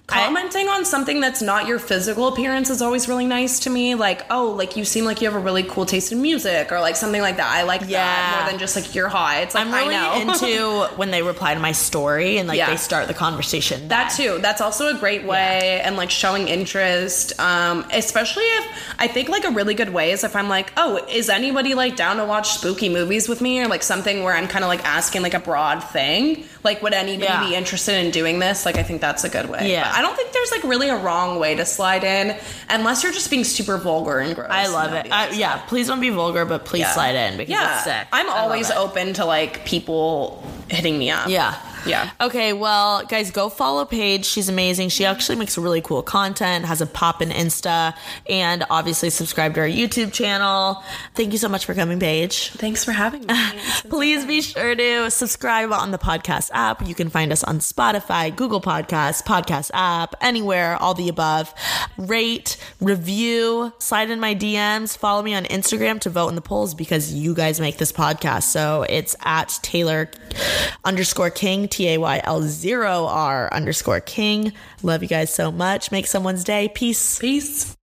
Speaker 2: commenting on something that's not your physical appearance is always really nice to me. Like, oh, like you seem like you have a really cool taste in music or like something like that. I like
Speaker 1: Yeah.
Speaker 2: that more than just like you're hot. It's like
Speaker 1: I'm really
Speaker 2: I know.
Speaker 1: into when they reply to my story and like
Speaker 2: Yeah.
Speaker 1: they start the conversation.
Speaker 2: That too. That's also a great way and like showing interest. Um, especially if I think like a really good way is if I'm like, oh, is anybody like down to watch spooky movies with me or like something where I'm kind of like asking like a broad thing. Like, would anybody
Speaker 1: Yeah.
Speaker 2: be interested in doing this? Like, I think that's a good way.
Speaker 1: Yeah.
Speaker 2: But I don't think there's like really a wrong way to slide in unless you're just being super vulgar and gross.
Speaker 1: I love it. I, yeah, please don't be vulgar, but please
Speaker 2: Yeah.
Speaker 1: slide in because
Speaker 2: yeah.
Speaker 1: it's sick.
Speaker 2: I'm always open to like people hitting me up.
Speaker 1: Yeah.
Speaker 2: Yeah.
Speaker 1: Okay, well, guys, go follow Paige. She's amazing. She actually makes really cool content, has a pop in Insta, and obviously subscribe to our YouTube channel. Thank you so much for coming, Paige.
Speaker 2: Thanks for having me.
Speaker 1: Please be sure to subscribe on the podcast app. You can find us on Spotify, Google Podcasts, Podcast app, anywhere, all the above. Rate, review, slide in my DMs, follow me on Instagram to vote in the polls because you guys make this podcast. So it's at Taylor underscore King, T A Y L zero R underscore King. Love you guys so much. Make someone's day. Peace.
Speaker 2: Peace.